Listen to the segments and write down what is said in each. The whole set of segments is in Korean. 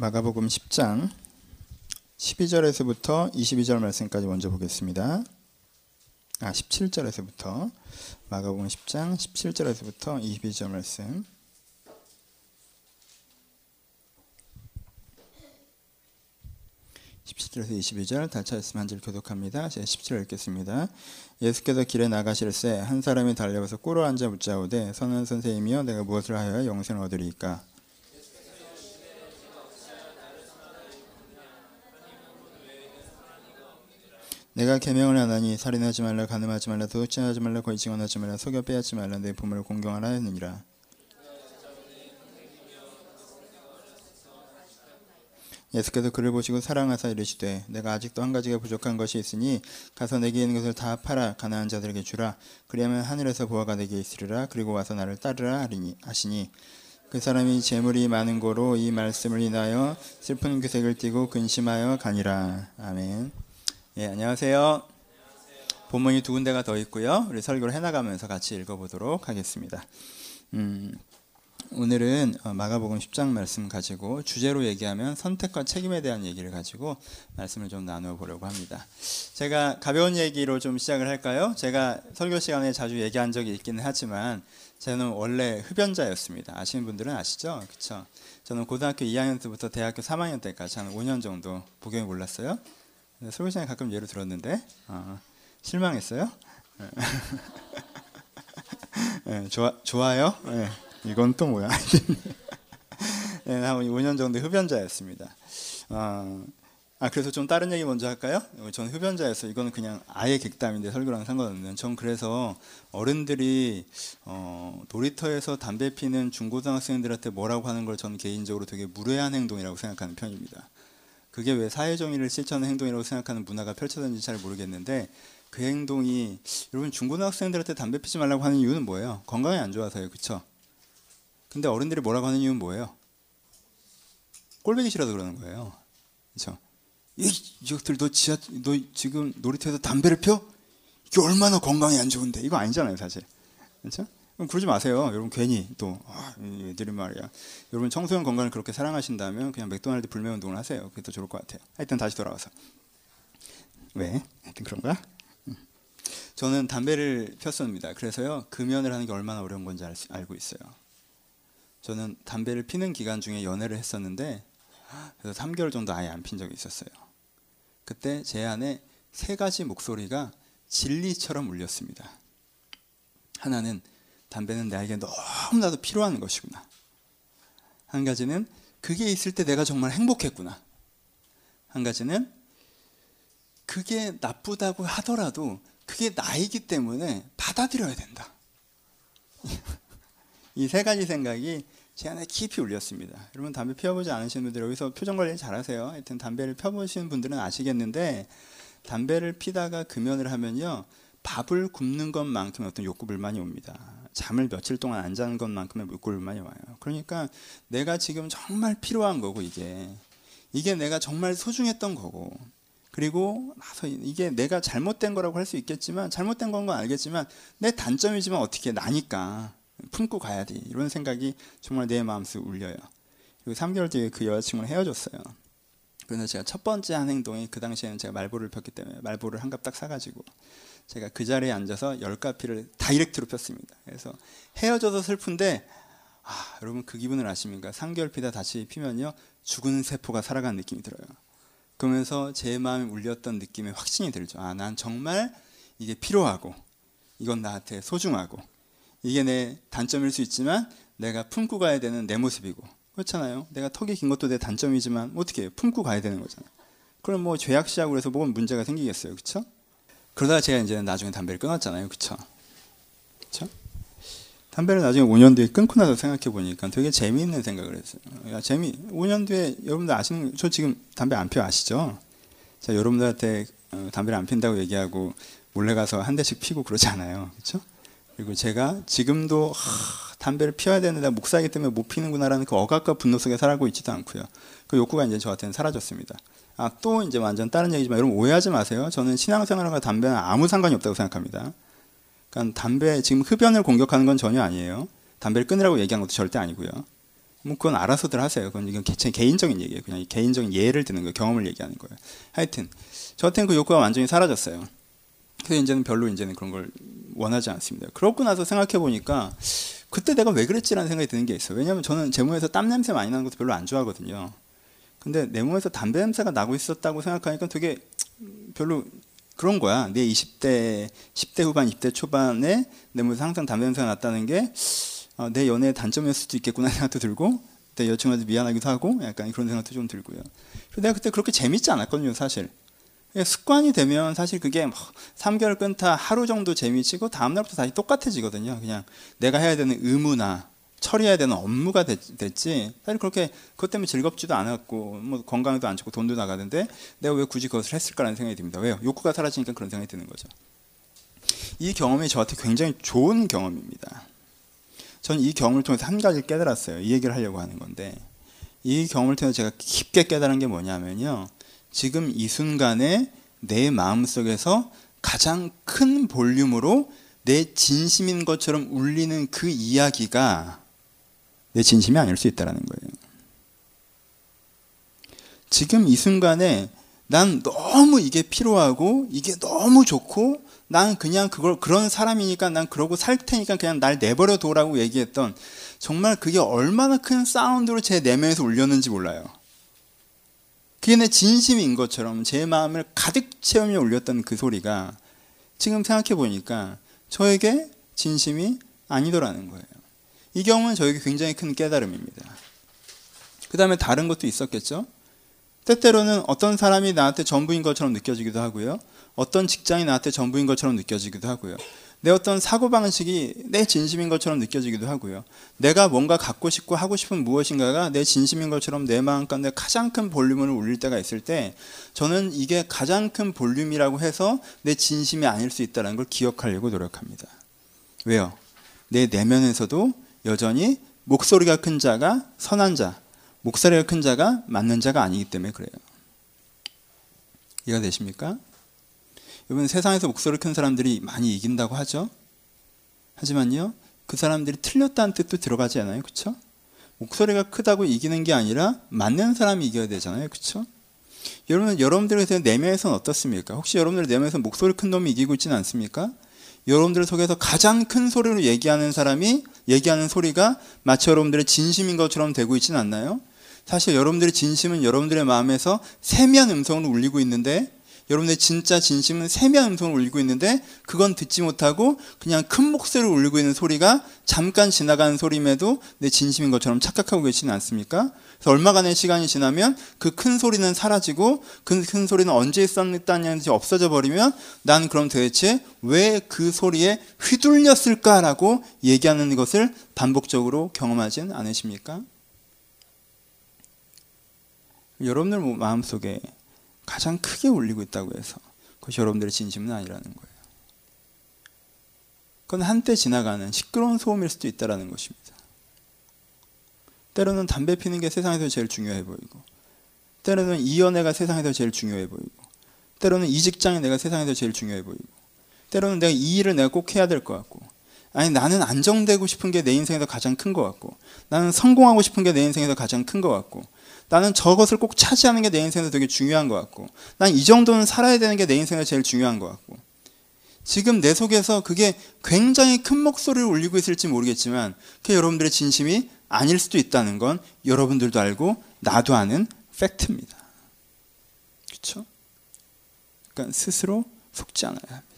마가복음 10장 12절에서부터 22절 말씀까지 먼저 보겠습니다. 아, 17절에서부터 마가복음 10장 17절에서부터 22절 말씀. (17절에서 22절) 다 찾았으면 한 절 교독합니다. 제가 17절 읽겠습니다. 예수께서 길에 나가실새 한 사람이 달려와서 꿇어 앉아 묻자오되 선한 선생님이여 내가 무엇을 하여야 영생을 얻으리이까 내가 계명을 하나니 살인하지 말라 간음하지 말라 도둑질하지 말라 거짓 증언하지 말라 속여 빼앗지 말라 내 부모를 공경하라 했느니라. 예수께서 그를 보시고 사랑하사 이르시되 내가 아직도 한 가지가 부족한 것이 있으니 가서 내게 있는 것을 다 팔아 가난한 자들에게 주라. 그리하면 하늘에서 보화가 내게 있으리라. 그리고 와서 나를 따르라 하리니 하시니. 그 사람이 재물이 많은 고로 이 말씀을 인하여 슬픈 규색을 띠고 근심하여 가니라. 아멘 예, 안녕하세요. 본문이 두 군데가 더 있고요. 우리 설교를 해나가면서 같이 읽어보도록 하겠습니다. 음, 오늘은 어, 마가복음 10장 말씀 가지고 주제로 얘기하면 선택과 책임에 대한 얘기를 가지고 말씀을 좀 나누어 보려고 합니다. 제가 가벼운 얘기로 좀 시작을 할까요? 제가 설교 시간에 자주 얘기한 적이 있기는 하지만 저는 원래 흡연자였습니다. 아시는 분들은 아시죠? 그렇죠? 저는 고등학교 2학년 때부터 대학교 3학년 때까지 한 5년 정도 복용을 몰랐어요. 설교장에 가끔 예를 들었는데 어, 실망했어요? 네, 좋아 좋아요? 네, 이건 또 뭐야? 네, 한 5년 정도 흡연자였습니다. 어, 아 그래서 좀 다른 얘기 먼저 할까요? 저는 흡연자였어. 이거는 그냥 아예 객담인데 설교랑 상관없는. 전 그래서 어른들이 어, 놀이터에서 담배 피는 중고등학생들한테 뭐라고 하는 걸 저는 개인적으로 되게 무례한 행동이라고 생각하는 편입니다. 그게 왜 사회정의를 실천하는 행동이라고 생각하는 문화가 펼쳐졌는지 잘 모르겠는데 그 행동이 여러분 중고등학생들한테 담배 피지 말라고 하는 이유는 뭐예요? 건강에 안 좋아서요, 그렇죠? 근데 어른들이 뭐라고 하는 이유는 뭐예요? 꼴보기 싫어서 그러는 거예요, 그렇죠? 이 이것들 너 지하 너 지금 놀이터에서 담배를 펴? 이게 얼마나 건강에 안 좋은데 이거 아니잖아요, 사실, 그렇죠? 그러지 마세요. 여러분 괜히 또 아, 애들이 말이야. 여러분 청소년 건강을 그렇게 사랑하신다면 그냥 맥도날드 불매 운동을 하세요. 그게 더 좋을 것 같아요. 하여튼 다시 돌아와서 왜? 하여튼 그런가? 음. 저는 담배를 폈습니다. 그래서요 금연을 하는 게 얼마나 어려운 건지 알, 알고 있어요. 저는 담배를 피는 기간 중에 연애를 했었는데 그래서 3개월 정도 아예 안 핀 적이 있었어요. 그때 제 안에 세 가지 목소리가 진리처럼 울렸습니다. 하나는 담배는 나에게 너무나도 필요한 것이구나. 한 가지는 그게 있을 때 내가 정말 행복했구나. 한 가지는 그게 나쁘다고 하더라도 그게 나이기 때문에 받아들여야 된다. 이 세 가지 생각이 제 안에 깊이 울렸습니다. 여러분 담배 피워보지 않으시는 분들 여기서 표정 관리 잘하세요. 하여튼 담배를 펴보시는 분들은 아시겠는데 담배를 피다가 금연을 하면요 밥을 굽는 것만큼 어떤 욕구 불만이 옵니다. 잠을 며칠 동안 안 자는 것만큼의 물골 많이 와요. 그러니까 내가 지금 정말 필요한 거고 이게 이게 내가 정말 소중했던 거고 그리고 나서 이게 내가 잘못된 거라고 할 수 있겠지만 잘못된 건 건 알겠지만 내 단점이지만 어떻게 나니까 품고 가야 돼 이런 생각이 정말 내 마음속에 울려요. 그리고 3개월 뒤에 그 여자친구랑 헤어졌어요. 그래서 제가 첫 번째 한 행동이 그 당시에는 제가 말보를 폈기 때문에 말보를 한 갑 딱 사가지고 제가 그 자리에 앉아서 열 카피를 다이렉트로 폈습니다. 그래서 헤어져서 슬픈데 아, 여러분 그 기분을 아십니까? 3개월 피다 다시 피면요 죽은 세포가 살아간 느낌이 들어요. 그러면서 제 마음에 울렸던 느낌에 확신이 들죠. 아, 난 정말 이게 필요하고 이건 나한테 소중하고 이게 내 단점일 수 있지만 내가 품고 가야 되는 내 모습이고 그렇잖아요. 내가 턱이 긴 것도 내 단점이지만 어떻게? 품고 가야 되는 거잖아요. 그럼 뭐 죄악시하고 그래서 뭐가 문제가 생기겠어요. 그렇죠? 그러다가 제가 이제 나중에 담배를 끊었잖아요. 그쵸? 그쵸? 담배를 나중에 5년 뒤에 끊고 나서 생각해 보니까 되게 재미있는 생각을 했어요. 야, 재미, 5년 뒤에 여러분들 아시는, 저 지금 담배 안펴 아시죠? 자, 여러분들한테 어, 담배를 안 핀다고 얘기하고 몰래 가서 한 대씩 피고 그러지 않아요. 그쵸? 그리고 제가 지금도 하, 담배를 피워야 되는데 목사이기 때문에 못 피는구나라는 그 억압과 분노 속에 살고 있지도 않고요. 그 욕구가 이제 저한테는 사라졌습니다. 아, 또 이제 완전 다른 얘기지만 여러분 오해하지 마세요. 저는 신앙생활과 담배는 아무 상관이 없다고 생각합니다. 그러니까 담배 지금 흡연을 공격하는 건 전혀 아니에요. 담배를 끊으라고 얘기한 것도 절대 아니고요. 뭐 그건 알아서들 하세요. 그건 이건 제 개인적인 얘기예요. 그냥 개인적인 예를 드는 거예요. 경험을 얘기하는 거예요. 하여튼 저한테는 그 욕구가 완전히 사라졌어요. 그래서 이제는 별로 이제는 그런 걸 원하지 않습니다. 그러고 나서 생각해 보니까 그때 내가 왜 그랬지라는 생각이 드는 게 있어요. 왜냐하면 저는 제 몸에서 땀 냄새 많이 나는 것도 별로 안 좋아하거든요. 근데 내 몸에서 담배 냄새가 나고 있었다고 생각하니까 되게 별로 그런 거야. 내 20대, 10대 후반, 20대 초반에 내 몸에서 항상 담배 냄새가 났다는 게 어, 내 연애의 단점일 수도 있겠구나 생각도 들고 내 여친한테 미안하기도 하고 약간 그런 생각도 좀 들고요. 내가 그때 그렇게 재밌지 않았거든요, 사실. 습관이 되면 사실 그게 뭐 3개월 끊다 하루 정도 재미치고 다음날부터 다시 똑같아지거든요. 그냥 내가 해야 되는 의무나 처리해야 되는 업무가 됐, 지 사실 그렇게 그것 때문에 즐겁지도 않았고 뭐 건강에도 안 좋고 돈도 나가는데 내가 왜 굳이 그것을 했을까라는 생각이 듭니다. 왜요? 욕구가 사라지니까 그런 생각이 드는 거죠. 이 경험이 저한테 굉장히 좋은 경험입니다. 전 이 경험을 통해서 한 가지를 깨달았어요. 이 얘기를 하려고 하는 건데 이 경험을 통해서 제가 깊게 깨달은 게 뭐냐면요. 지금 이 순간에 내 마음속에서 가장 큰 볼륨으로 내 진심인 것처럼 울리는 그 이야기가 내 진심이 아닐 수 있다는 거예요. 지금 이 순간에 난 너무 이게 필요하고 이게 너무 좋고 난 그냥 그걸 그런 사람이니까 난 그러고 살 테니까 그냥 날 내버려 둬라고 얘기했던 정말 그게 얼마나 큰 사운드로 제 내면에서 울렸는지 몰라요. 그게 내 진심인 것처럼 제 마음을 가득 채우며 울렸던 그 소리가 지금 생각해 보니까 저에게 진심이 아니더라는 거예요. 이 경우는 저에게 굉장히 큰 깨달음입니다. 그 다음에 다른 것도 있었겠죠? 때때로는 어떤 사람이 나한테 전부인 것처럼 느껴지기도 하고요. 어떤 직장이 나한테 전부인 것처럼 느껴지기도 하고요. 내 어떤 사고방식이 내 진심인 것처럼 느껴지기도 하고요. 내가 뭔가 갖고 싶고 하고 싶은 무엇인가가 내 진심인 것처럼 내 마음 가운데 가장 큰 볼륨을 울릴 때가 있을 때 저는 이게 가장 큰 볼륨이라고 해서 내 진심이 아닐 수 있다는 걸 기억하려고 노력합니다. 왜요? 내 내면에서도 여전히 목소리가 큰 자가 선한 자, 목소리가 큰 자가 맞는 자가 아니기 때문에 그래요. 이해가 되십니까? 여러분 세상에서 목소리 큰 사람들이 많이 이긴다고 하죠. 하지만요, 그 사람들이 틀렸다는 뜻도 들어가지 않아요, 그렇죠? 목소리가 크다고 이기는 게 아니라 맞는 사람이 이겨야 되잖아요, 그렇죠? 여러분, 여러분들의 내면에서는 어떻습니까? 혹시 여러분들 내면에서 목소리 큰 놈이 이기고 있지는 않습니까? 여러분들 속에서 가장 큰 소리로 얘기하는 사람이 얘기하는 소리가 마치 여러분들의 진심인 것처럼 되고 있지는 않나요? 사실 여러분들의 진심은 여러분들의 마음에서 세미한 음성으로 울리고 있는데 여러분의 진짜 진심은 세미한 음성을 울리고 있는데 그건 듣지 못하고 그냥 큰 목소리로 울리고 있는 소리가 잠깐 지나가는 소리임에도 내 진심인 것처럼 착각하고 계시는 않습니까? 그래서 얼마간의 시간이 지나면 그 큰 소리는 사라지고 그 큰 소리는 언제 있었다는지 없어져 버리면 난 그럼 도대체 왜 그 소리에 휘둘렸을까라고 얘기하는 것을 반복적으로 경험하진 않으십니까? 여러분들 마음속에 가장 크게 울리고 있다고 해서 그것이 여러분들의 진심은 아니라는 거예요. 그건 한때 지나가는 시끄러운 소음일 수도 있다는 것입니다. 때로는 담배 피는 게 세상에서 제일 중요해 보이고 때로는 이 연애가 세상에서 제일 중요해 보이고 때로는 이 직장이 내가 세상에서 제일 중요해 보이고 때로는 내가 이 일을 내가 꼭 해야 될 것 같고 아니 나는 안정되고 싶은 게 내 인생에서 가장 큰 것 같고 나는 성공하고 싶은 게 내 인생에서 가장 큰 것 같고 나는 저것을 꼭 차지하는 게 내 인생에서 되게 중요한 것 같고 난 이 정도는 살아야 되는 게 내 인생에서 제일 중요한 것 같고 지금 내 속에서 그게 굉장히 큰 목소리를 울리고 있을지 모르겠지만 그게 여러분들의 진심이 아닐 수도 있다는 건 여러분들도 알고 나도 아는 팩트입니다. 그렇죠? 그러니까 스스로 속지 않아야 합니다.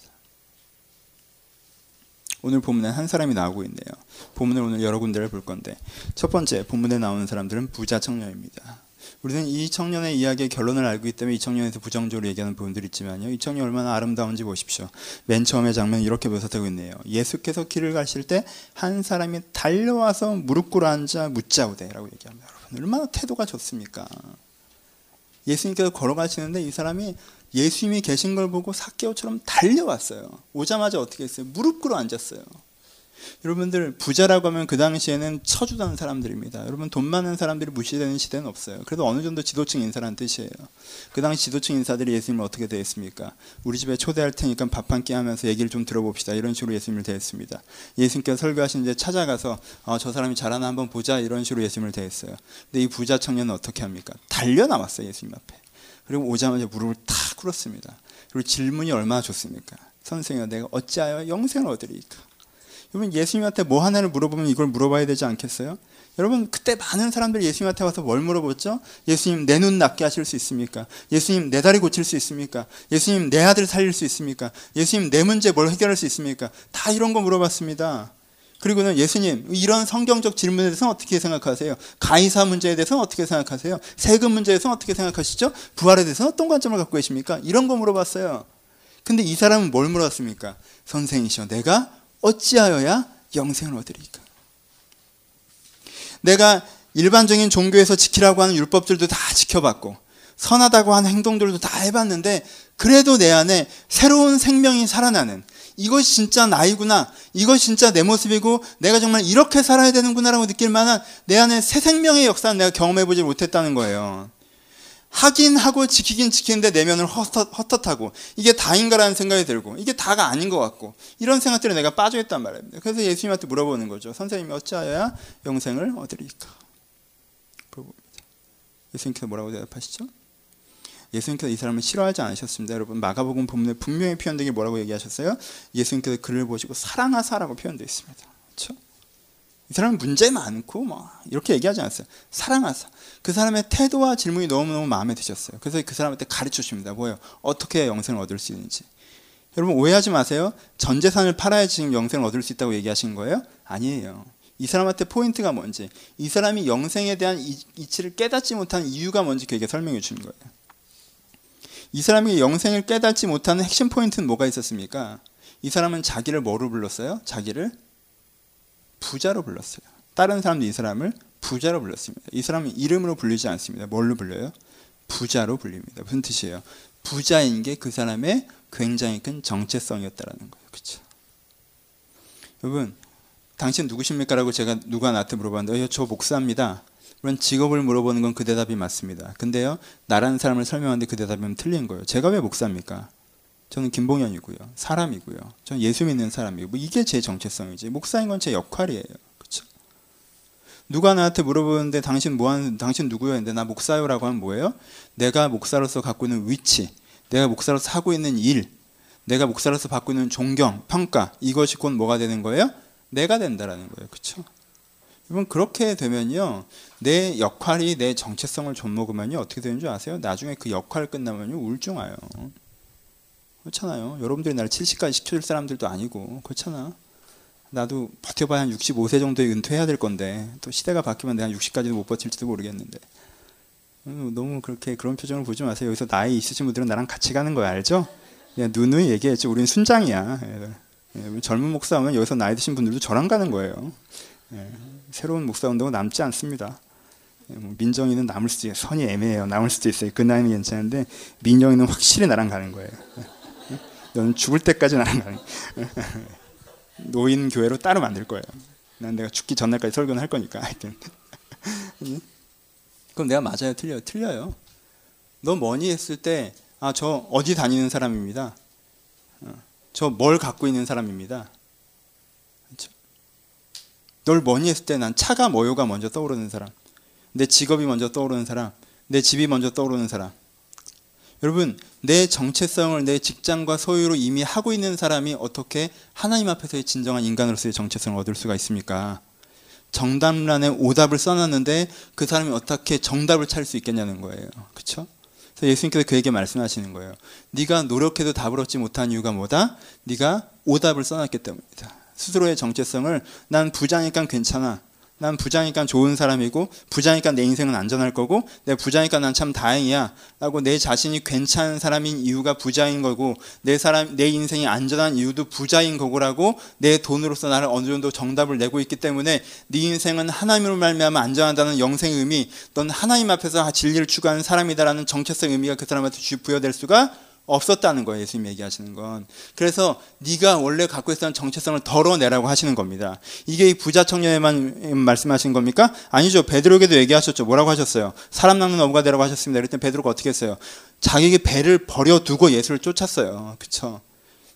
오늘 본문에 한 사람이 나오고 있네요. 본문을 오늘 여러 군데를 볼 건데 첫 번째 본문에 나오는 사람들은 부자 청년입니다. 우리는 이 청년의 이야기의 결론을 알고 있기 때문에 이 청년에서 부정적으로 얘기하는 부분들이 있지만요. 이 청년이 얼마나 아름다운지 보십시오. 맨 처음에 장면 이렇게 묘사되고 있네요. 예수께서 길을 가실 때 한 사람이 달려와서 무릎 꿇어 앉아 묻자오되라고 얘기합니다. 여러분 얼마나 태도가 좋습니까? 예수님께서 걸어가시는데 이 사람이 예수님이 계신 걸 보고 사개오처럼 달려왔어요. 오자마자 어떻게 했어요? 무릎 꿇어 앉았어요. 여러분들 부자라고 하면 그 당시에는 처주던 사람들입니다. 여러분 돈 많은 사람들이 무시되는 시대는 없어요. 그래도 어느 정도 지도층 인사라는 뜻이에요. 그 당시 지도층 인사들이 예수님을 어떻게 대했습니까? 우리 집에 초대할 테니까 밥 한 끼 하면서 얘기를 좀 들어봅시다. 이런 식으로 예수님을 대했습니다. 예수님께서 설교하신 이제 찾아가서 어, 저 사람이 잘하나 한번 보자 이런 식으로 예수님을 대했어요. 근데 이 부자 청년은 어떻게 합니까? 달려 나왔어요 예수님 앞에. 그리고 오자마자 무릎을 탁 꿇었습니다. 그리고 질문이 얼마나 좋습니까? 선생님, 내가 어찌하여 영생을 얻으리까? 여러분 예수님한테 뭐 하나를 물어보면 이걸 물어봐야 되지 않겠어요? 여러분 그때 많은 사람들이 예수님한테 와서 뭘 물어봤죠? 예수님 내 눈 낫게 하실 수 있습니까? 예수님 내 다리 고칠 수 있습니까? 예수님 내 아들 살릴 수 있습니까? 예수님 내 문제 뭘 해결할 수 있습니까? 다 이런 거 물어봤습니다. 그리고는 예수님 이런 성경적 질문에 대해서 어떻게 생각하세요? 가이사 문제에 대해서 어떻게 생각하세요? 세금 문제에 대해서 어떻게 생각하시죠? 부활에 대해서 어떤 관점을 갖고 계십니까? 이런 거 물어봤어요. 근데 이 사람은 뭘 물었습니까? 선생이시여 내가 어찌하여야 영생을 얻으리까? 내가 일반적인 종교에서 지키라고 하는 율법들도 다 지켜봤고 선하다고 하는 행동들도 다 해봤는데 그래도 내 안에 새로운 생명이 살아나는 이것이 진짜 나이구나. 이것이 진짜 내 모습이고 내가 정말 이렇게 살아야 되는구나라고 느낄 만한 내 안에 새 생명의 역사는 내가 경험해보지 못했다는 거예요. 하긴 하고 지키긴 지키는데 내면을 헛헛, 하고 이게 다인가라는 생각이 들고 이게 다가 아닌 것 같고 이런 생각들에 내가 빠져있단 말입니다. 그래서 예수님한테 물어보는 거죠. 선생님이 어찌하여야 영생을 얻으리까? 예수님께서 뭐라고 대답하시죠? 예수님께서 이 사람을 싫어하지 않으셨습니다. 여러분 마가복음 본문에 분명히 표현된 게 뭐라고 얘기하셨어요? 예수님께서 그를 보시고 사랑하사라고 표현되어 있습니다. 그렇죠? 이 사람은 문제 많고 뭐 이렇게 얘기하지 않았어요. 사랑하사. 그 사람의 태도와 질문이 너무너무 마음에 드셨어요. 그래서 그 사람한테 가르쳐 줍니다. 뭐예요? 어떻게 영생을 얻을 수 있는지. 여러분 오해하지 마세요. 전 재산을 팔아야 지금 영생을 얻을 수 있다고 얘기하신 거예요? 아니에요. 이 사람한테 포인트가 뭔지, 이 사람이 영생에 대한 이치를 깨닫지 못한 이유가 뭔지 그에게 설명해 주는 거예요. 이 사람이 영생을 깨닫지 못하는 핵심 포인트는 뭐가 있었습니까? 이 사람은 자기를 뭐로 불렀어요? 자기를 부자로 불렀어요. 다른 사람도 이 사람을 부자로 불렀습니다. 이 사람은 이름으로 불리지 않습니다. 뭘로 불려요? 부자로 불립니다. 무슨 뜻이에요? 부자인 게 그 사람의 굉장히 큰 정체성이었다라는 거예요. 그렇죠? 여러분, 당신 누구십니까라고 제가 누가 나한테 물어봤는데, 어, 저 목사입니다. 그런 직업을 물어보는 건 그 대답이 맞습니다. 근데요, 나라는 사람을 설명하는데 그 대답이면 틀린 거예요. 제가 왜 목사입니까? 저는 김봉현이고요. 사람이고요. 저는 예수 믿는 사람이고 뭐 이게 제 정체성이지. 목사인 건 제 역할이에요. 그렇죠? 누가 나한테 물어보는데 당신 뭐하는 당신 누구요? 했는데 나 목사요라고 하면 뭐예요? 내가 목사로서 갖고 있는 위치, 내가 목사로서 하고 있는 일, 내가 목사로서 받고 있는 존경, 평가 이것이 곧 뭐가 되는 거예요? 내가 된다라는 거예요. 그렇죠? 여러분 그렇게 되면요 내 역할이 내 정체성을 좀먹으면요 어떻게 되는 줄 아세요? 나중에 그 역할 끝나면요 우울증 와요. 그렇잖아요. 여러분들이 나를 70까지 시켜줄 사람들도 아니고 그렇잖아. 나도 버텨봐야 한 65세 정도에 은퇴해야 될 건데 또 시대가 바뀌면 내가 60까지도 못 버틸지도 모르겠는데 어, 너무 그렇게 그런 표정을 보지 마세요. 여기서 나이 있으신 분들은 나랑 같이 가는 거야 알죠? 그냥 누누이 얘기했죠. 우린 순장이야. 예, 예, 젊은 목사 오면 여기서 나이 드신 분들도 저랑 가는 거예요. 예, 새로운 목사 운동은 남지 않습니다. 예, 뭐 민정이는 남을 수도 있어요. 선이 애매해요. 남을 수도 있어요. 그 나이는 괜찮은데 민정이는 확실히 나랑 가는 거예요. 예, 너는 죽을 때까지 나랑 가는 노인 교회로 따로 만들 거예요. 난 내가 죽기 전날까지 설교는 할 거니까 하여튼. 그럼 내가 맞아요, 틀려요, 틀려요. 너 뭐니 했을 때, 아, 저 어디 다니는 사람입니다. 어, 저뭘 갖고 있는 사람입니다. 널 뭐니 했을 때 난 차가 뭐요가 먼저 떠오르는 사람. 내 직업이 먼저 떠오르는 사람. 내 집이 먼저 떠오르는 사람. 여러분, 내 정체성을 내 직장과 소유로 이미 하고 있는 사람이 어떻게 하나님 앞에서의 진정한 인간으로서의 정체성을 얻을 수가 있습니까? 정답란에 오답을 써놨는데 그 사람이 어떻게 정답을 찾을 수 있겠냐는 거예요. 그렇죠? 그래서 예수님께서 그에게 말씀하시는 거예요. 네가 노력해도 답을 얻지 못한 이유가 뭐다? 네가 오답을 써놨기 때문이다. 스스로의 정체성을 난 부자니까 괜찮아. 난 부자니까 좋은 사람이고 부자니까 내 인생은 안전할 거고 내 부자니까 난 참 다행이야 라고 내 자신이 괜찮은 사람인 이유가 부자인 거고 내 사람 내 인생이 안전한 이유도 부자인 거고라고 내 돈으로서 나를 어느 정도 정답을 내고 있기 때문에 네 인생은 하나님으로 말미암아 안전하다는 영생의 의미 넌 하나님 앞에서 진리를 추구하는 사람이다라는 정체성 의미가 그 사람한테 부여될 수가 없었다는 거예요. 예수님 얘기하시는 건. 그래서 네가 원래 갖고 있었던 정체성을 덜어내라고 하시는 겁니다. 이게 이 부자 청년에만 말씀하신 겁니까? 아니죠. 베드로에게도 얘기하셨죠. 뭐라고 하셨어요? 사람 낚는 어부가 되라고 하셨습니다. 때 베드로가 어떻게 했어요? 자기에게 배를 버려두고 예수를 쫓았어요. 그쵸?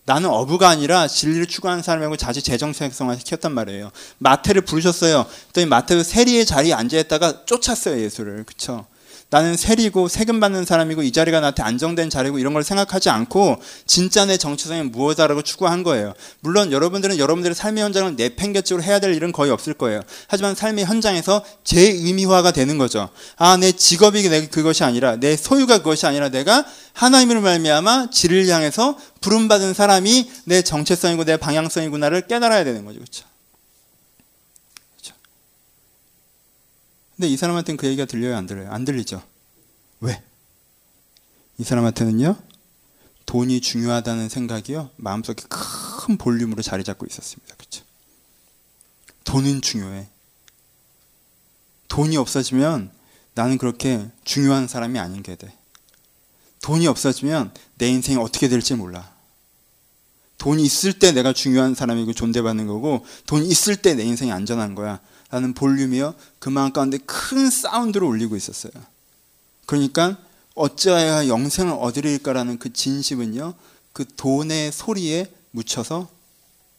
나는 어부가 아니라 진리를 추구하는 사람이고 자기 재정생성화 시켰단 말이에요. 마태를 부르셨어요. 그랬더니 마태도 세리의 자리에 앉아있다가 쫓았어요. 예수를. 그쵸? 나는 세리고 세금 받는 사람이고 이 자리가 나한테 안정된 자리고 이런 걸 생각하지 않고 진짜 내 정체성이 무엇이다라고 추구한 거예요. 물론 여러분들은 여러분들의 삶의 현장을 내팽개적으로 해야 될 일은 거의 없을 거예요. 하지만 삶의 현장에서 재의미화가 되는 거죠. 아, 내 직업이 내 그것이 아니라 내 소유가 그것이 아니라 내가 하나님을 말미암아 지를 향해서 부름받은 사람이 내 정체성이고 내 방향성이구나를 깨달아야 되는 거죠. 그렇죠? 근데 이 사람한테는 그 얘기가 들려요, 안 들려요? 안 들리죠? 왜? 이 사람한테는요, 돈이 중요하다는 생각이요, 마음속에 큰 볼륨으로 자리 잡고 있었습니다. 그쵸? 돈은 중요해. 돈이 없어지면 나는 그렇게 중요한 사람이 아닌 게 돼. 돈이 없어지면 내 인생이 어떻게 될지 몰라. 돈이 있을 때 내가 중요한 사람이고 존대받는 거고, 돈이 있을 때 내 인생이 안전한 거야. 라는 볼륨이요. 그 마음 가운데 큰 사운드를 올리고 있었어요. 그러니까 어찌하여 영생을 얻으릴까라는 그 진심은요. 그 돈의 소리에 묻혀서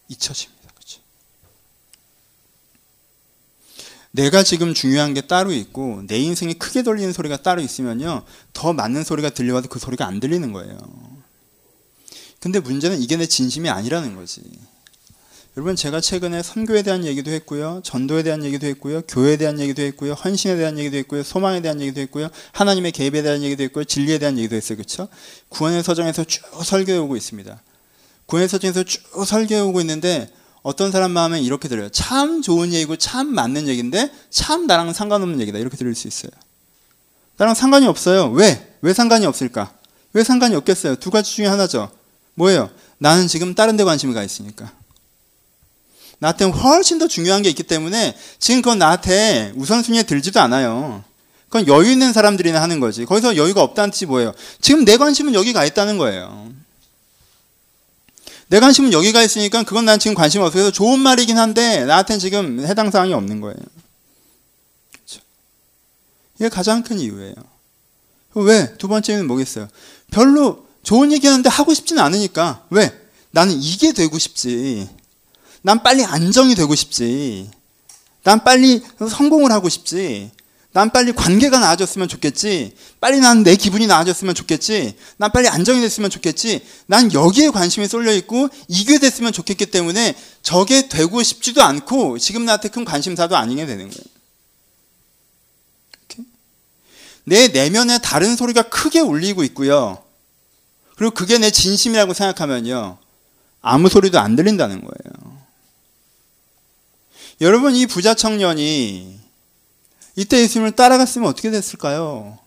잊혀집니다. 그렇죠? 내가 지금 중요한 게 따로 있고 내 인생이 크게 돌리는 소리가 따로 있으면요. 더 맞는 소리가 들려와도 그 소리가 안 들리는 거예요. 근데 문제는 이게 내 진심이 아니라는 거지. 여러분 제가 최근에 선교에 대한 얘기도 했고요. 전도에 대한 얘기도 했고요. 교회에 대한 얘기도 했고요. 헌신에 대한 얘기도 했고요. 소망에 대한 얘기도 했고요. 하나님의 개입에 대한 얘기도 했고요. 진리에 대한 얘기도 했어요. 그렇죠? 구원의 서정에서 쭉 설교해 오고 있습니다. 구원의 서정에서 쭉 설교해 오고 있는데 어떤 사람 마음에 이렇게 들어요. 참 좋은 얘기고 참 맞는 얘기인데 참 나랑 상관없는 얘기다. 이렇게 들릴 수 있어요. 나랑 상관이 없어요. 왜? 왜 상관이 없을까? 왜 상관이 없겠어요? 두 가지 중에 하나죠. 뭐예요? 나는 지금 다른 데 관심이 가 있으니까. 나한테 훨씬 더 중요한 게 있기 때문에 지금 그건 나한테 우선순위에 들지도 않아요. 그건 여유 있는 사람들이나 하는 거지. 거기서 여유가 없다는 뜻이 뭐예요? 지금 내 관심은 여기 가 있다는 거예요. 내 관심은 여기 가 있으니까 그건 난 지금 관심 없어서 좋은 말이긴 한데 나한테는 지금 해당 사항이 없는 거예요. 그렇죠? 이게 가장 큰 이유예요. 왜? 두 번째는 뭐겠어요? 별로 좋은 얘기 하는데 하고 싶지는 않으니까. 왜? 나는 이게 되고 싶지. 난 빨리 안정이 되고 싶지. 난 빨리 성공을 하고 싶지. 난 빨리 관계가 나아졌으면 좋겠지. 빨리 난 내 기분이 나아졌으면 좋겠지. 난 빨리 안정이 됐으면 좋겠지. 난 여기에 관심이 쏠려 있고 이게 됐으면 좋겠기 때문에 저게 되고 싶지도 않고 지금 나한테 큰 관심사도 아니게 되는 거예요. 내 내면에 다른 소리가 크게 울리고 있고요. 그리고 그게 내 진심이라고 생각하면요. 아무 소리도 안 들린다는 거예요. 여러분 이 부자 청년이 이때 예수님을 따라갔으면 어떻게 됐을까요?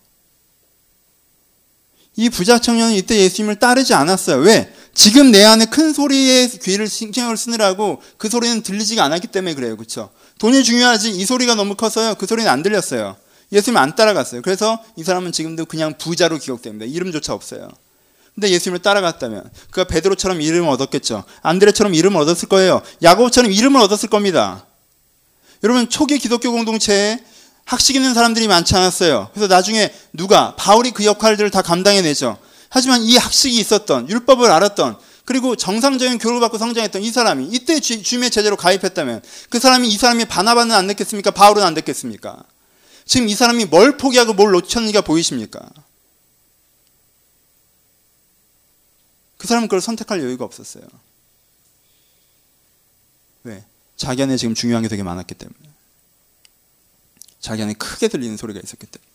이 부자 청년은 이때 예수님을 따르지 않았어요. 왜? 지금 내 안에 큰 소리에 귀를 신경을 쓰느라고 그 소리는 들리지가 않았기 때문에 그래요. 그렇죠? 돈이 중요하지 이 소리가 너무 컸어요. 그 소리는 안 들렸어요. 예수님 안 따라갔어요. 그래서 이 사람은 지금도 그냥 부자로 기억됩니다. 이름조차 없어요. 근데 예수님을 따라갔다면 그가 베드로처럼 이름을 얻었겠죠. 안드레처럼 이름을 얻었을 거예요. 야고보처럼 이름을 얻었을 겁니다. 여러분 초기 기독교 공동체에 학식 있는 사람들이 많지 않았어요. 그래서 나중에 누가 바울이 그 역할들을 다 감당해내죠. 하지만 이 학식이 있었던 율법을 알았던 그리고 정상적인 교육을 받고 성장했던 이 사람이 이때 주님의 제자로 가입했다면 그 사람이 이 사람이 바나바는 안 됐겠습니까? 바울은 안 됐겠습니까? 지금 이 사람이 뭘 포기하고 뭘 놓쳤는지가 보이십니까? 그 사람은 그걸 선택할 여유가 없었어요. 왜? 자기 안에 지금 중요한 게 되게 많았기 때문에. 자기 안에 크게 들리는 소리가 있었기 때문에.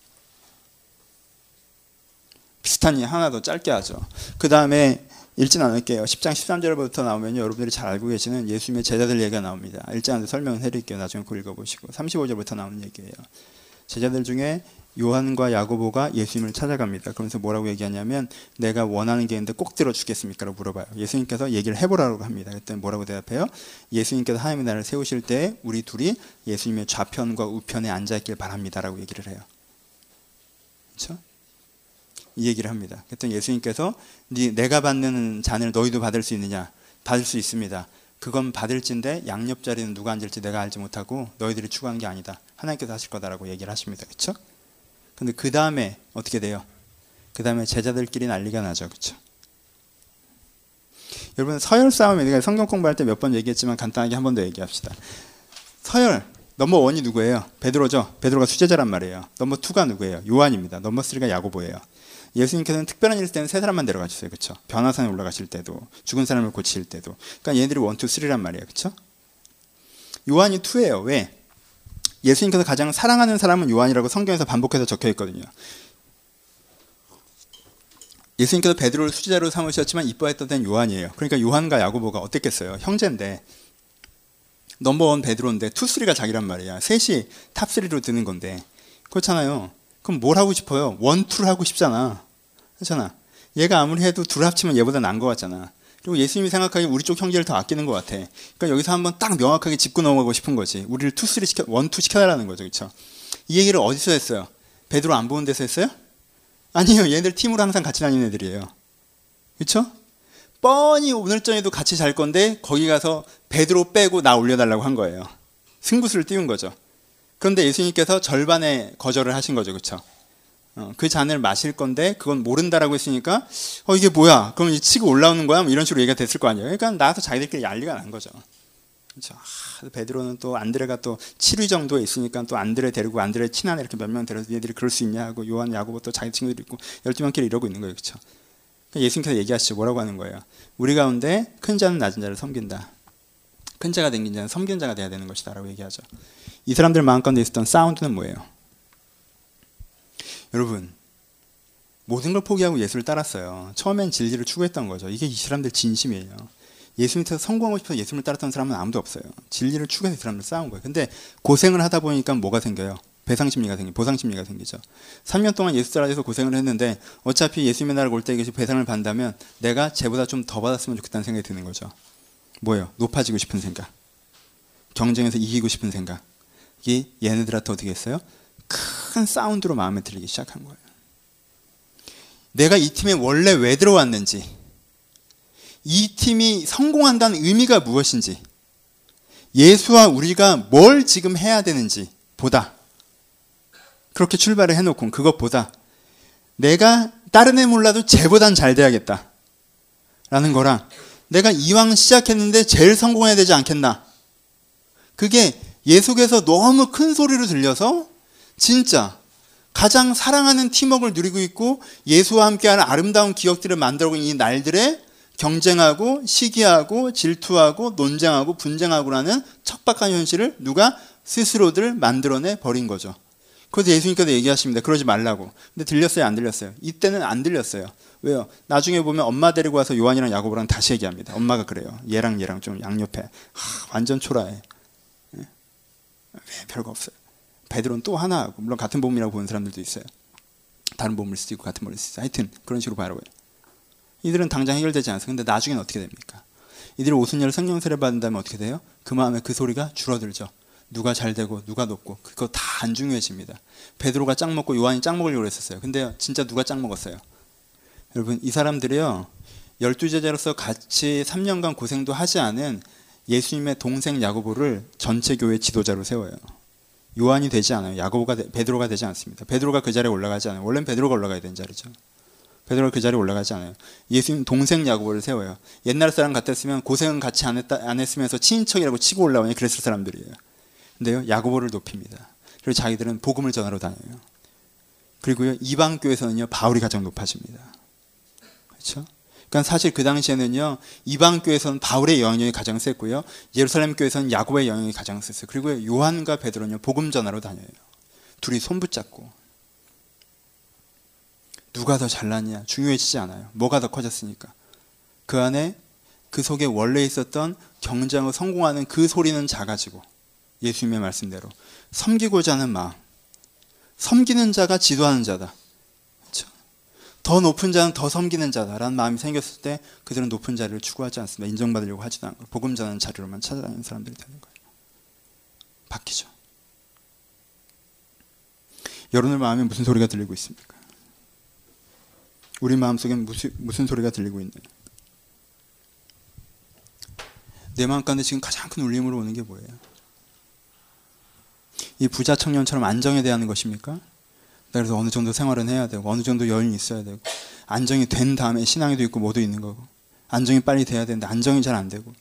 비슷한 예 하나 더 짧게 하죠. 그 다음에 읽진 않을게요. 10장 13절부터 나오면 여러분들이 잘 알고 계시는 예수님의 제자들 얘기가 나옵니다. 읽지 않는데 설명을 해드릴게요. 나중에 그거 읽어보시고. 35절부터 나오는 얘기예요. 제자들 중에 요한과 야고보가 예수님을 찾아갑니다. 그러면서 뭐라고 얘기하냐면 내가 원하는 게 있는데 꼭 들어주겠습니까? 라고 물어봐요. 예수님께서 얘기를 해보라고 합니다. 그랬더니 뭐라고 대답해요? 예수님께서 하나님의 나라를 세우실 때 우리 둘이 예수님의 좌편과 우편에 앉아있길 바랍니다. 라고 얘기를 해요. 그렇죠? 이 얘기를 합니다. 그랬더니 예수님께서 네, 내가 받는 잔을 너희도 받을 수 있느냐? 받을 수 있습니다. 그건 받을진데 양옆 자리는 누가 앉을지 내가 알지 못하고 너희들이 추구한 게 아니다. 하나님께서 하실 거다라고 얘기를 하십니다. 그렇죠? 근데 그 다음에 어떻게 돼요? 그 다음에 제자들끼리 난리가 나죠. 그렇죠? 여러분 서열 싸움에 내가 성경 공부할 때 몇 번 얘기했지만 간단하게 한 번 더 얘기합시다. 서열 Number one이 누구예요? 베드로죠. 베드로가 수제자란 말이에요. Number two가 누구예요? 요한입니다. Number three가 야고보예요. 예수님께서는 특별한 일 때는 세 사람만 데려가 주세요. 그렇죠? 변화산에 올라가실 때도 죽은 사람을 고치실 때도. 그러니까 얘네들이 one, two, three란 말이에요. 그렇죠? 요한이 two예요. 왜? 예수님께서 가장 사랑하는 사람은 요한이라고 성경에서 반복해서 적혀 있거든요. 예수님께서 베드로를 수제자로 삼으셨지만 이뻐했던 애는 요한이에요. 그러니까 요한과 야고보가 어땠겠어요? 형제인데 Number one 베드로인데 two three가 자기란 말이야. 셋이 top three로 드는 건데 그렇잖아요. 그럼 뭘 하고 싶어요? one two를 하고 싶잖아. 그렇잖아. 얘가 아무리 해도 둘 합치면 얘보다 나은 것 같잖아. 그리고 예수님이 생각하기에 우리 쪽 형제를 더 아끼는 것 같아. 그러니까 여기서 한번 딱 명확하게 짚고 넘어가고 싶은 거지. 우리를 two three 시켜 one two 시켜달라는 거죠, 그렇죠? 이 얘기를 어디서 했어요? 베드로 안 보는 데서 했어요? 아니요, 얘들 팀으로 항상 같이 다니는 애들이에요. 그렇죠? 뻔히 오늘 저녁에도 같이 잘 건데 거기 가서 베드로 빼고 나 올려달라고 한 거예요. 승부수를 띄운 거죠. 그런데 예수님께서 절반에 거절을 하신 거죠, 그렇죠? 어, 그 잔을 마실 건데 그건 모른다라고 했으니까 어 이게 뭐야? 그럼 치고 올라오는 거야? 뭐 이런 식으로 얘기가 됐을 거 아니에요. 그러니까 나와서 자기들끼리 난리가 난 거죠. 그렇죠. 아, 베드로는 또 안드레가 또 7위 정도에 있으니까 또 안드레 데리고 안드레 친한 이렇게 몇 명 데려서 얘들이 그럴 수 있냐 하고 요한 야고보 또 자기 친구들이 있고 12명끼리 이러고 있는 거예요. 그렇죠. 그러니까 예수님께서 얘기하시죠. 뭐라고 하는 거예요? 우리 가운데 큰 자는 낮은 자를 섬긴다. 큰 자가 된 자는 섬긴 자가 돼야 되는 것이다라고 얘기하죠. 이 사람들 마음 가운데 있었던 사운드는 뭐예요? 여러분 모든 걸 포기하고 예수를 따랐어요. 처음엔 진리를 추구했던 거죠. 이게 이 사람들 진심이에요. 예수님께서 성공하고 싶어서 예수님을 따랐던 사람은 아무도 없어요. 진리를 추구해서 이 사람들 싸운 거예요. 근데 고생을 하다 보니까 뭐가 생겨요? 배상심리가 생기, 보상심리가 생기죠. 3년 동안 예수 따라서 고생을 했는데 어차피 예수님의 나라가 올때 이것이 배상을 받는다면 내가 쟤보다 좀 더 받았으면 좋겠다는 생각이 드는 거죠. 뭐예요? 높아지고 싶은 생각. 경쟁에서 이기고 싶은 생각. 이 얘네들한테 어떻게 했어요? 큰 사운드로 마음에 들기 시작한 거예요. 내가 이 팀에 원래 왜 들어왔는지, 이 팀이 성공한다는 의미가 무엇인지, 예수와 우리가 뭘 지금 해야 되는지 보다. 그렇게 출발을 해놓고 그것보다 내가 다른 애 몰라도 쟤보단 잘 돼야겠다. 라는 거랑 내가 이왕 시작했는데 제일 성공해야 되지 않겠나. 그게 예속에서 너무 큰 소리로 들려서 진짜 가장 사랑하는 팀워크를 누리고 있고 예수와 함께하는 아름다운 기억들을 만들고 있는 이 날들에 경쟁하고 시기하고 질투하고 논쟁하고 분쟁하고라는 척박한 현실을 누가 스스로들 만들어내 버린 거죠. 그래서 예수님께서 얘기하십니다. 그러지 말라고. 근데 들렸어요? 안 들렸어요? 이때는 안 들렸어요. 왜요? 나중에 보면 엄마 데리고 와서 요한이랑 야고보랑 다시 얘기합니다. 엄마가 그래요. 얘랑 얘랑 좀 양옆에. 하, 완전 초라해. 네? 별거 없어요. 베드로는 또 하나 하고 물론 같은 몸이라고 보는 사람들도 있어요. 다른 수도 있고 같은 수도 있어요. 하여튼 그런 식으로 바라봐요. 이들은 당장 해결되지 않아요. 근데 나중에는 어떻게 됩니까? 이들이 오순절 성령 세례 받는다면 어떻게 돼요? 그 마음에 그 소리가 줄어들죠. 누가 잘 되고 누가 높고 그거 다 안 중요해집니다. 베드로가 짱 먹고 요한이 짱 먹으려고 했었어요. 근데 진짜 누가 짱 먹었어요? 여러분 이 사람들이요. 열두 제자로서 같이 3년간 고생도 하지 않은 예수님의 동생 야고보를 전체 교회 지도자로 세워요. 요한이 되지 않아요. 야고보가 베드로가 되지 않습니다. 베드로가 그 자리에 올라가지 않아요. 원래는 베드로가 올라가야 되는 자리죠. 베드로가 그 자리에 올라가지 않아요. 예수님 동생 야고보를 세워요. 옛날 사람 같았으면 고생은 같이 안, 했다, 안 했으면서 친인척이라고 치고 올라오니 그랬을 사람들이에요. 근데요, 야고보를 높입니다. 그리고 자기들은 복음을 전하러 다녀요. 그리고요, 이방 교회에서는요, 바울이 가장 높아집니다. 그렇죠? 그러니까 사실 그 당시에는요, 이방 교회에서는 바울의 영향력이 가장 셌고요, 예루살렘 교회에서는 야고보의 영향이 가장 셌어요. 그리고 요한과 베드로는요, 복음 전하러 다녀요. 둘이 손 붙잡고. 누가 더 잘났냐 중요해지지 않아요. 뭐가 더 커졌으니까. 그 안에 그 속에 원래 있었던 경쟁을 성공하는 그 소리는 작아지고 예수님의 말씀대로 섬기고자 하는 마음. 섬기는 자가 지도하는 자다. 더 높은 자는 더 섬기는 자다라는 마음이 생겼을 때 그들은 높은 자리를 추구하지 않습니다. 인정받으려고 하지도 않고 복음 전하는 자리로만 찾아다니는 사람들이 되는 거예요. 바뀌죠. 여러분의 마음에 무슨 소리가 들리고 있습니까? 우리 마음속에 무슨, 무슨 소리가 들리고 있나요? 내 마음 가운데 지금 가장 큰 울림으로 오는 게 뭐예요? 이 부자 청년처럼 안정에 대한 것입니까? 그래서 어느 정도 생활은 해야 되고 어느 정도 여유는 있어야 되고 안정이 된 다음에 신앙에도 있고 뭐도 있는 거고 안정이 빨리 돼야 되는데 안정이 잘 안 되고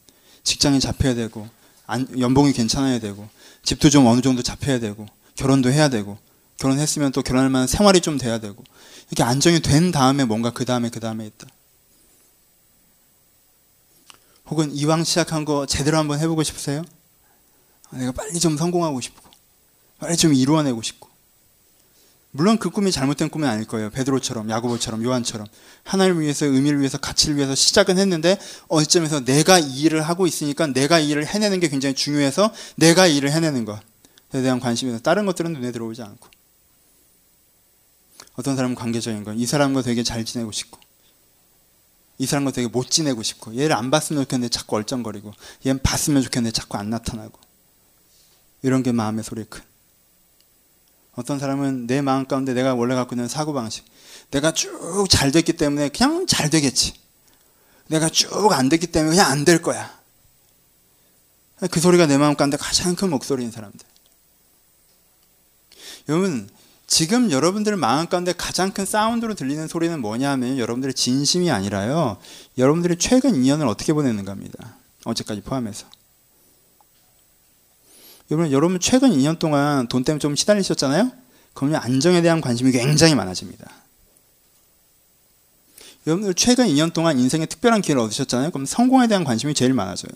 직장이 잡혀야 되고 안, 연봉이 괜찮아야 되고 집도 좀 어느 정도 잡혀야 되고 결혼도 해야 되고 결혼했으면 또 결혼할 만한 생활이 좀 돼야 되고 이렇게 안정이 된 다음에 뭔가 그 다음에 그 다음에 있다. 혹은 이왕 시작한 거 제대로 한번 해보고 싶으세요? 내가 빨리 좀 성공하고 싶고 빨리 좀 이루어내고 싶고 물론 그 꿈이 잘못된 꿈은 아닐 거예요. 베드로처럼 야고보처럼 요한처럼. 하나님을 위해서 의미를 위해서 가치를 위해서 시작은 했는데 어느 점에서 내가 이 일을 하고 있으니까 내가 이 일을 해내는 게 굉장히 중요해서 내가 이 일을 해내는 것에 대한 관심이 다른 것들은 눈에 들어오지 않고. 어떤 사람은 관계적인 건 이 사람과 되게 잘 지내고 싶고. 이 사람과 되게 못 지내고 싶고. 얘를 안 봤으면 좋겠는데 자꾸 얼쩡거리고. 얘는 봤으면 좋겠는데 자꾸 안 나타나고. 이런 게 마음의 소리 큰 어떤 사람은 내 마음 가운데 내가 원래 갖고 있는 사고방식. 내가 쭉 잘 됐기 때문에 그냥 잘 되겠지. 내가 쭉 안 됐기 때문에 그냥 안 될 거야. 그 소리가 내 마음 가운데 가장 큰 목소리인 사람들. 여러분, 지금 여러분들 마음 가운데 가장 큰 사운드로 들리는 소리는 뭐냐 하면 여러분들의 진심이 아니라요. 여러분들이 최근 2년을 어떻게 보냈는가 합니다. 어제까지 포함해서. 여러분, 여러분 최근 2년 동안 돈 때문에 좀 시달리셨잖아요? 그러면 안정에 대한 관심이 굉장히 많아집니다. 여러분들 최근 2년 동안 인생에 특별한 기회를 얻으셨잖아요? 그럼 성공에 대한 관심이 제일 많아져요.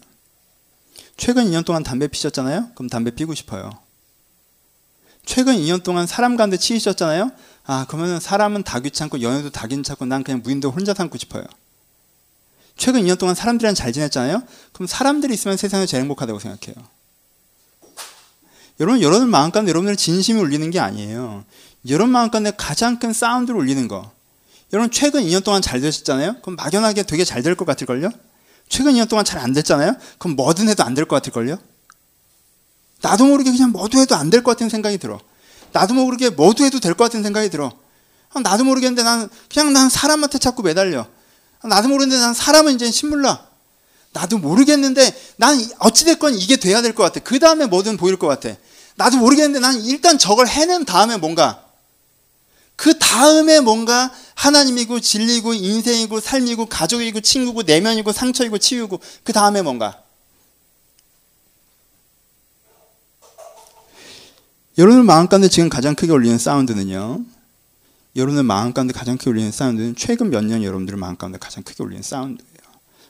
최근 2년 동안 담배 피셨잖아요? 그럼 담배 피고 싶어요. 최근 2년 동안 사람 가운데 치이셨잖아요? 아, 그러면 사람은 다 귀찮고 연애도 다 괜찮고 난 그냥 무인도 혼자 삼고 싶어요. 최근 2년 동안 사람들이랑 잘 지냈잖아요? 그럼 사람들이 있으면 세상에 제일 행복하다고 생각해요. 여러분, 여러분 마음 가운데 여러분들 진심이 울리는 게 아니에요. 여러분 마음 가운데 가장 큰 사운드를 울리는 거. 여러분 최근 2년 동안 잘 되셨잖아요? 그럼 막연하게 되게 잘 될 것 같을걸요? 최근 2년 동안 잘 안 됐잖아요? 그럼 뭐든 해도 안 될 것 같을걸요? 나도 모르게 그냥 뭐도 해도 안 될 것 같은 생각이 들어. 나도 모르게 뭐도 해도 될 것 같은 생각이 들어. 나도 모르겠는데 난 그냥 난 사람한테 자꾸 매달려. 나도 모르는데 난 사람은 이제 신물나. 나도 모르겠는데 난 어찌됐건 이게 돼야 될 것 같아. 그 다음에 뭐든 보일 것 같아. 나도 모르겠는데 난 일단 저걸 해낸 다음에 뭔가 그 다음에 뭔가 하나님이고 진리고 인생이고 삶이고 가족이고 친구고 내면이고 상처이고 치유고 그 다음에 뭔가 여러분의 마음 가운데 지금 가장 크게 울리는 사운드는요. 여러분의 마음 가운데 가장 크게 울리는 사운드는 최근 몇 년 여러분들의 마음 가운데 가장 크게 울리는 사운드예요.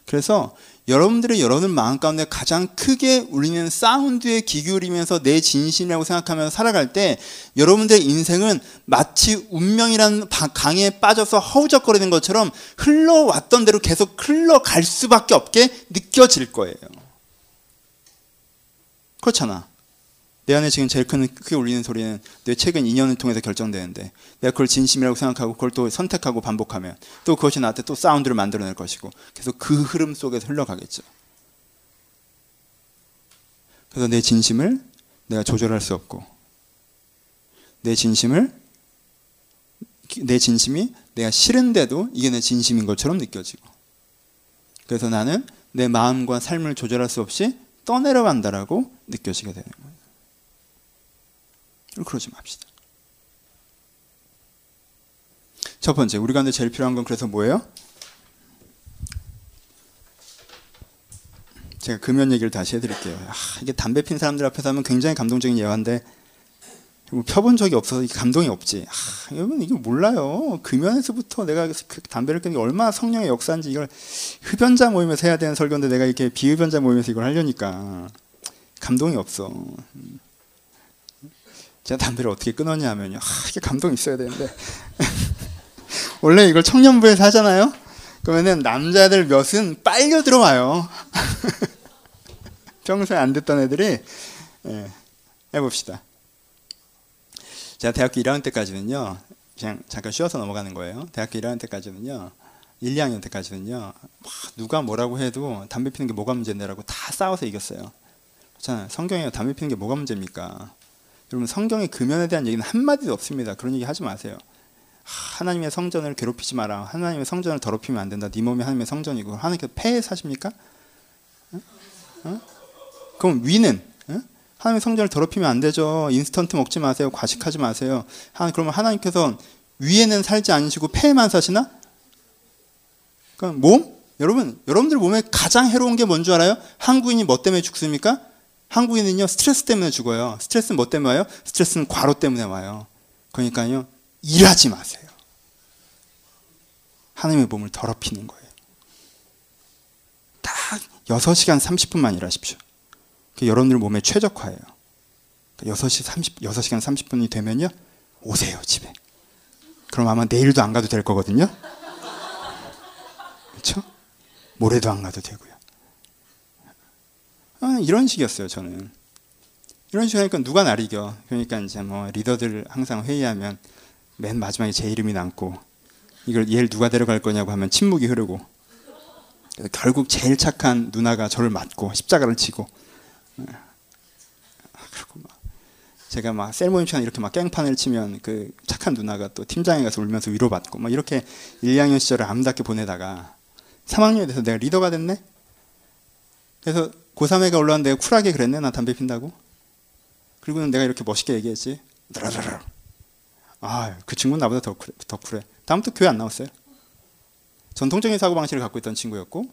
그래서 여러분들의 여러분 마음 가운데 가장 크게 울리는 사운드에 귀 기울이면서 내 진심이라고 생각하면서 살아갈 때 여러분들의 인생은 마치 운명이라는 강에 빠져서 허우적거리는 것처럼 흘러왔던 대로 계속 흘러갈 수밖에 없게 느껴질 거예요. 그렇잖아. 내 안에 지금 제일 큰 크게 울리는 소리는 내 최근 2년을 통해서 결정되는데 내가 그걸 진심이라고 생각하고 그걸 또 선택하고 반복하면 또 그것이 나한테 또 사운드를 만들어낼 것이고 계속 그 흐름 속에서 흘러가겠죠. 그래서 내 진심을 내가 조절할 수 없고 내 진심을 내 진심이 내가 싫은데도 이게 내 진심인 것처럼 느껴지고 그래서 나는 내 마음과 삶을 조절할 수 없이 떠내려간다라고 느껴지게 되는 거예요. 그러지 맙시다. 첫 번째, 우리 가운데 제일 필요한 건 그래서 뭐예요? 제가 금연 얘기를 다시 해드릴게요. 아, 이게 담배 핀 사람들 앞에서 하면 굉장히 감동적인 예화인데 뭐 펴본 적이 없어서 감동이 없지. 아, 여러분 이게 몰라요. 금연에서부터 내가 그 담배를 끊는 게 얼마나 성령의 역사인지 이걸 흡연자 모임에서 해야 되는 설교인데 내가 이렇게 비흡연자 모임에서 이걸 하려니까 감동이 없어. 제가 담배를 어떻게 끊었냐 하면요. 아, 이게 감동 있어야 되는데. 원래 이걸 청년부에서 하잖아요. 그러면은 남자들 몇은 빨려 들어와요. 평소에 안 됐던 애들이 예, 해봅시다. 제가 대학교 1학년 때까지는요. 그냥 잠깐 쉬어서 넘어가는 거예요. 대학교 1학년 때까지는요. 1, 2학년 때까지는요. 누가 뭐라고 해도 담배 피는 게 뭐가 문제인데라고 다 싸워서 이겼어요. 자, 성경에 담배 피는 게 뭐가 문제입니까? 여러분 성경의 금연에 대한 얘기는 한 마디도 없습니다. 그런 얘기 하지 마세요. 아, 하나님의 성전을 괴롭히지 마라. 하나님의 성전을 더럽히면 안 된다. 네 몸이 하나님의 성전이고 하나님께서 폐해 사십니까? 어? 어? 그럼 위는 어? 하나님의 성전을 더럽히면 안 되죠. 인스턴트 먹지 마세요. 과식하지 마세요. 하나 그러면 하나님께서 위에는 살지 않으시고 폐에만 사시나? 그러니까 몸? 여러분, 여러분들 몸에 가장 해로운 게 뭔 줄 알아요? 한국인이 뭐 때문에 죽습니까? 한국인은요, 스트레스 때문에 죽어요. 스트레스는 뭐 때문에 와요? 스트레스는 과로 때문에 와요. 그러니까요, 일하지 마세요. 하나님의 몸을 더럽히는 거예요. 딱 6시간 30분만 일하십시오. 여러분들 몸에 최적화예요. 6시 30, 6시간 30분이 되면요, 오세요, 집에. 그럼 아마 내일도 안 가도 될 거거든요. 그렇죠? 모레도 안 가도 되고요. 아, 이런 식이었어요, 저는. 이런 식으로 하니까 누가 날 이겨. 그러니까 이제 뭐 리더들 항상 회의하면 맨 마지막에 제 이름이 남고 이걸 얘를 누가 데려갈 거냐고 하면 침묵이 흐르고 결국 제일 착한 누나가 저를 맞고 십자가를 치고 아, 그리고 막 제가 막 셀모임 시간 이렇게 막 깽판을 치면 그 착한 누나가 또 팀장에 가서 울면서 위로받고 막 이렇게 1, 2학년 시절을 아름답게 보내다가 3학년에 돼서 내가 리더가 됐네? 그래서 고3회가 올라왔는데 쿨하게 그랬네? 나 담배 핀다고? 그리고는 내가 이렇게 멋있게 얘기했지. 아, 그 친구는 나보다 더, 쿨해, 더 쿨해. 다음부터 교회 안 나왔어요. 전통적인 사고방식을 갖고 있던 친구였고,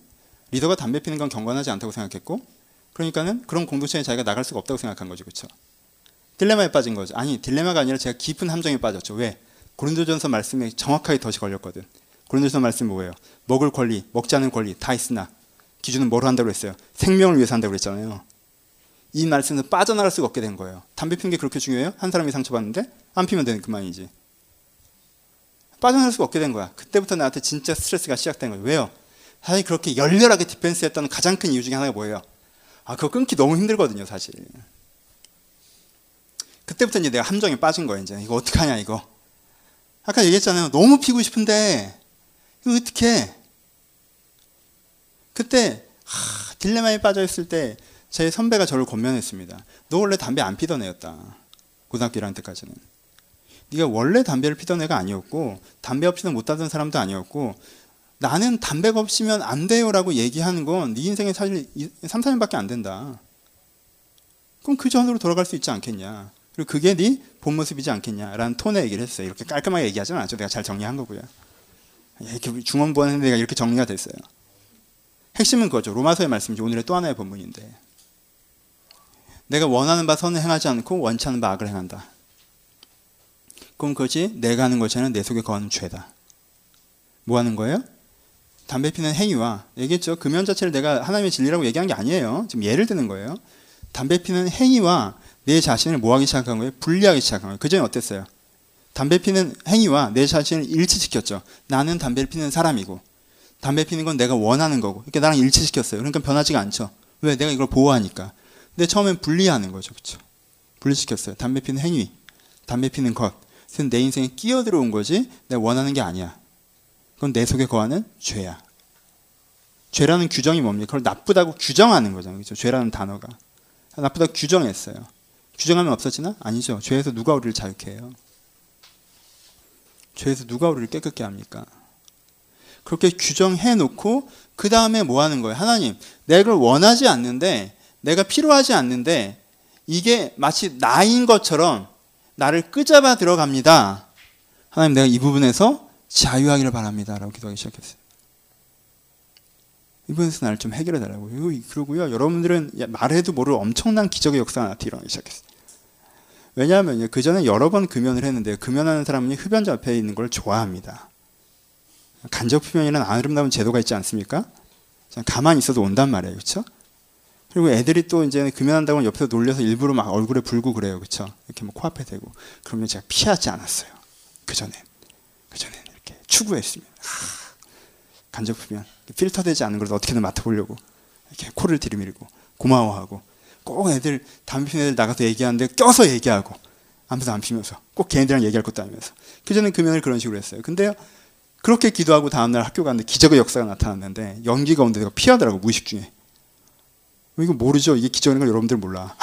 리더가 담배 피는 건 경건하지 않다고 생각했고, 그러니까는 그런 공동체에 자기가 나갈 수가 없다고 생각한 거죠. 그렇죠? 딜레마에 빠진 거죠. 아니, 딜레마가 아니라 제가 깊은 함정에 빠졌죠. 왜? 고린도전서 말씀에 정확하게 덫이 걸렸거든. 고린도서 말씀 뭐예요? 먹을 권리, 먹지 않은 권리 다 있으나 기준은 뭐로 한다고 했어요? 생명을 위해서 한다고 그랬잖아요. 이 말씀에서 빠져나갈 수가 없게 된 거예요. 담배 피는 게 그렇게 중요해요? 한 사람이 상처받는데 안 피면 되는 그만이지. 빠져나갈 수가 없게 된 거야. 그때부터 나한테 진짜 스트레스가 시작된 거예요. 왜요? 사실 그렇게 열렬하게 defense 했던 가장 큰 이유 중에 하나가 뭐예요? 아, 그거 끊기 너무 힘들거든요, 사실. 그때부터 이제 내가 함정에 빠진 거예요, 이제. 이거 어떡하냐, 이거. 아까 얘기했잖아요. 너무 피고 싶은데 이거 어떻게? 그때 하, 딜레마에 빠져 있을 때 제 선배가 저를 권면했습니다. 너 원래 담배 안 피던 애였다. 고등학교 1학년 때까지는. 네가 원래 담배를 피던 애가 아니었고 담배 없이는 못 하던 사람도 아니었고 나는 담배가 없으면 안 돼요라고 얘기하는 건 네 인생에 사실 3, 4년밖에 안 된다. 그럼 그 전으로 돌아갈 수 있지 않겠냐. 그리고 그게 네 본 모습이지 않겠냐라는 톤의 얘기를 했어요. 이렇게 깔끔하게 얘기하지는 않죠. 내가 잘 정리한 거고요. 이렇게 중원부 하는 데가 이렇게 정리가 됐어요. 핵심은 그거죠. 로마서의 말씀이지 오늘의 또 하나의 본문인데. 내가 원하는 바 선을 행하지 않고 원치 않는 바 악을 행한다. 그럼 그것이 내가 하는 아니라 내 속에 거하는 죄다. 뭐 하는 거예요? 담배 피는 행위와 얘기했죠. 금연 자체를 내가 하나님의 진리라고 얘기한 게 아니에요. 지금 예를 드는 거예요. 담배 피는 행위와 내 자신을 뭐하기 시작한 거예요? 분리하기 시작한 거예요. 그 전에 어땠어요? 담배 피는 행위와 내 자신을 일치시켰죠. 나는 담배를 피는 사람이고 담배 피는 건 내가 원하는 거고. 그러니까 나랑 일치시켰어요. 그러니까 변하지가 않죠. 왜? 내가 이걸 보호하니까. 근데 처음엔 분리하는 거죠. 그렇죠? 분리시켰어요. 담배 피는 행위, 담배 피는 것. 그래서 내 인생에 끼어들어온 거지 내가 원하는 게 아니야. 그건 내 속에 거하는 죄야. 죄라는 규정이 뭡니까? 그걸 나쁘다고 규정하는 거잖아요. 그렇죠? 죄라는 단어가. 나쁘다고 규정했어요. 규정하면 없어지나? 아니죠. 죄에서 누가 우리를 자유케 해요? 죄에서 누가 우리를 깨끗게 합니까? 그렇게 규정해 놓고 그 다음에 뭐 하는 거예요? 하나님, 내가 원하지 않는데 내가 필요하지 않는데 이게 마치 나인 것처럼 나를 끄잡아 들어갑니다. 하나님, 내가 이 부분에서 자유하기를 바랍니다. 라고 기도하기 시작했어요. 이 부분에서 나를 좀 해결해 달라고. 그러고요. 여러분들은 말해도 모를 엄청난 기적의 역사가 나타나기 시작했어요. 왜냐하면 그 전에 여러 번 금연을 했는데 금연하는 사람은 흡연자 앞에 있는 걸 좋아합니다. 간접 흡연이라는 아름다운 제도가 있지 않습니까? 가만히 있어도 온단 말이에요, 그렇죠? 그리고 애들이 또 이제 금연한다고 옆에서 놀려서 일부러 막 얼굴에 불고 그래요, 그렇죠? 이렇게 뭐 코앞에 대고 그러면 제가 피하지 않았어요. 그 전에 그 전에 이렇게 추구했습니다. 간접 흡연 필터되지 않은 걸 어떻게든 맡아보려고 이렇게 코를 들이밀고 고마워하고 꼭 애들 담배 애들 나가서 얘기하는데 껴서 얘기하고 아무도 안 피면서 꼭 걔네들이랑 얘기할 것도 아니면서 그전에 금연을 그런 식으로 했어요. 근데요 그렇게 기도하고 다음날 학교 갔는데 기적의 역사가 나타났는데 연기가 오는데 내가 피하더라고 무의식 중에 이거 모르죠 이게 기적인 걸 여러분들 몰라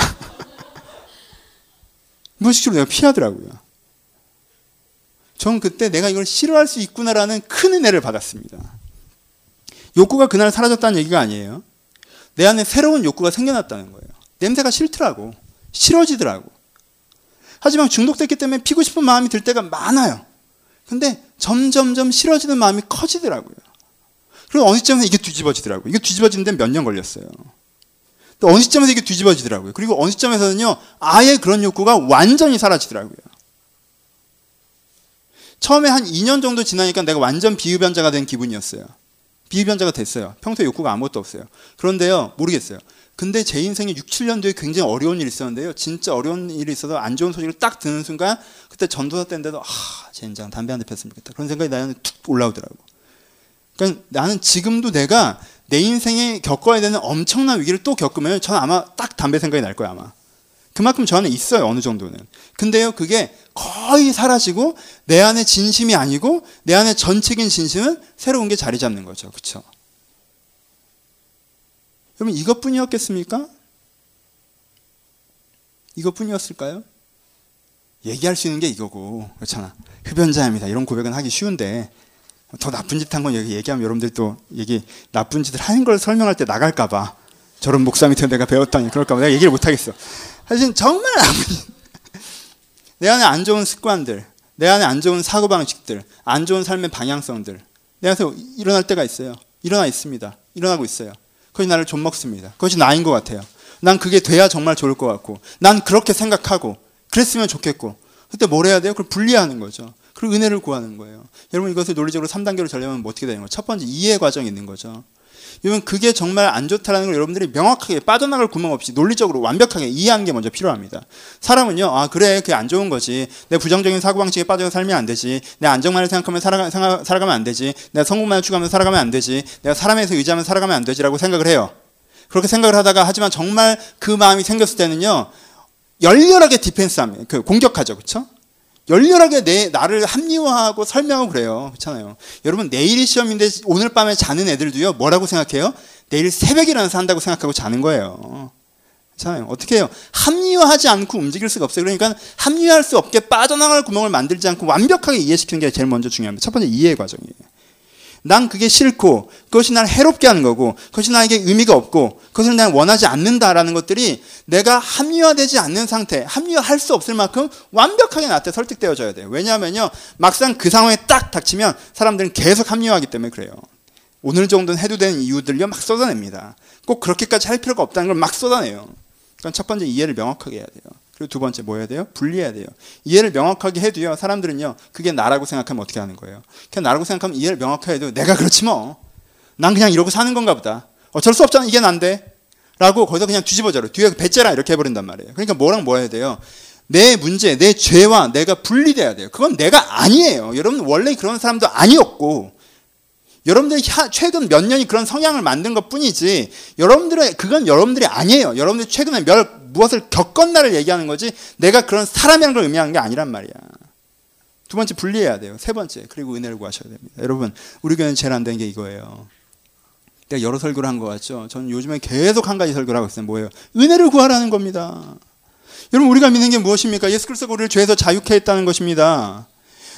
무의식적으로 내가 피하더라고요 전 그때 내가 이걸 싫어할 수 있구나라는 큰 은혜를 받았습니다. 욕구가 그날 사라졌다는 얘기가 아니에요. 내 안에 새로운 욕구가 생겨났다는 거예요. 냄새가 싫더라고. 싫어지더라고. 하지만 중독됐기 때문에 피고 싶은 마음이 들 때가 많아요. 근데 점점점 싫어지는 마음이 커지더라고요. 그리고 어느 시점에서 이게 뒤집어지더라고요. 이게 뒤집어지는데 몇 년 걸렸어요. 또 어느 시점에서 이게 뒤집어지더라고요. 그리고 어느 시점에서는요, 아예 그런 욕구가 완전히 사라지더라고요. 처음에 한 2년 정도 지나니까 내가 완전 비흡연자가 된 기분이었어요. 비흡연자가 됐어요. 평소에 욕구가 아무것도 없어요. 그런데요, 모르겠어요. 근데 제 인생에 6, 7년 뒤에 굉장히 어려운 일이 있었는데요. 진짜 어려운 일이 있어서 안 좋은 소식을 딱 듣는 순간 그때 전도사 때인데도 아, 젠장 담배 한 대 폈으면 좋겠다. 그런 생각이 나한테 툭 올라오더라고. 그러니까 나는 지금도 내가 내 인생에 겪어야 되는 엄청난 위기를 또 겪으면 저는 아마 딱 담배 생각이 날 거야 아마. 그만큼 저 안에 있어요 어느 정도는. 근데요 그게 거의 사라지고 내 안에 진심이 아니고 내 안에 전체적인 진심은 새로운 게 자리 잡는 거죠, 그렇죠? 여러분 이것뿐이었겠습니까? 이것뿐이었을까요? 얘기할 수 있는 게 이거고 그렇잖아. 흡연자입니다. 이런 고백은 하기 쉬운데 더 나쁜 짓 한 건 여기 얘기하면 여러분들 또 얘기 나쁜 짓을 하는 걸 설명할 때 나갈까봐 저런 목사 밑에 내가 배웠다니 그럴까봐 내가 얘기를 못 하겠어. 사실 정말 나쁜 짓. 내 안에 안 좋은 습관들, 내 안에 안 좋은 사고 방식들, 안 좋은 삶의 방향성들 내 안에서 일어날 때가 있어요. 일어나 있습니다. 일어나고 있어요. 그것이 나를 좀 먹습니다. 그것이 나인 것 같아요. 난 그게 돼야 정말 좋을 것 같고, 난 그렇게 생각하고, 그랬으면 좋겠고, 그때 뭘 해야 돼요? 그걸 분리하는 거죠. 그리고 은혜를 구하는 거예요. 여러분 이것을 논리적으로 3단계로 전려면 뭐 어떻게 되는 거예요? 첫 번째 이해 과정이 있는 거죠. 여러분 그게 정말 안 좋다라는 걸 여러분들이 명확하게 빠져나갈 구멍 없이 논리적으로 완벽하게 이해하는 게 먼저 필요합니다. 사람은요, 아 그래 그게 안 좋은 거지. 내 부정적인 사고 방식에 빠져서 살면 안 되지. 내 안정만을 생각하면 살아가, 살아가면 안 되지. 내가 성공만을 추구하면 살아가면 안 되지. 내가 사람에서 의지하면 살아가면 안 되지라고 생각을 해요. 그렇게 생각을 하다가 하지만 정말 그 마음이 생겼을 때는요, 열렬하게 디펜스합니다. 그 공격하죠, 그렇죠? 열렬하게 내 나를 합리화하고 설명하고 그래요. 그렇잖아요. 여러분 내일이 시험인데 오늘 밤에 자는 애들도요. 뭐라고 생각해요? 내일 일어나서 한다고 생각하고 자는 거예요. 그렇잖아요. 어떻게 해요? 합리화하지 않고 움직일 수가 없어요. 그러니까 합리화할 수 없게 빠져나갈 구멍을 만들지 않고 완벽하게 이해시키는 게 제일 먼저 중요합니다. 첫 번째 이해 과정이에요. 난 그게 싫고 그것이 날 해롭게 하는 거고 그것이 나에게 의미가 없고 그것을 난 원하지 않는다라는 것들이 내가 합리화되지 않는 상태, 합리화할 수 없을 만큼 완벽하게 나한테 설득되어져야 돼요. 왜냐하면요 막상 그 상황에 딱 닥치면 사람들은 계속 합리화하기 때문에 그래요. 오늘 정도는 해도 되는 이유들요 막 쏟아냅니다. 꼭 그렇게까지 할 필요가 없다는 걸 막 쏟아내요. 그러니까 첫 번째 이해를 명확하게 해야 돼요. 그리고 두 번째 뭐 해야 돼요? 분리해야 돼요. 이해를 명확하게 해도요. 사람들은요. 그게 나라고 생각하면 어떻게 하는 거예요? 그냥 나라고 생각하면 이해를 명확하게 해도 내가 그렇지 뭐. 난 그냥 이러고 사는 건가 보다. 어쩔 수 없잖아. 이게 난데. 라고 거기서 그냥 뒤집어져요. 뒤에 배째라 이렇게 해버린단 말이에요. 그러니까 뭐랑 뭐 해야 돼요? 내 문제, 내 죄와 내가 분리돼야 돼요. 그건 내가 아니에요. 여러분 원래 그런 사람도 아니었고 여러분들이 최근 몇 년이 그런 성향을 만든 것 뿐이지 여러분들의 그건 여러분들이 아니에요. 여러분들이 최근에 몇 무엇을 겪었나를 얘기하는 거지 내가 그런 사람이라는 걸 의미하는 게 아니란 말이야. 두 번째 분리해야 돼요. 세 번째 그리고 은혜를 구하셔야 됩니다. 여러분 우리 교회는 제일 안 되는 게 이거예요. 내가 여러 설교를 한 것 같죠. 저는 요즘에 계속 한 가지 설교를 하고 있어요. 뭐예요? 은혜를 구하라는 겁니다. 여러분 우리가 믿는 게 무엇입니까? 예수 그리스도가 우리를 죄에서 자유케 했다는 것입니다.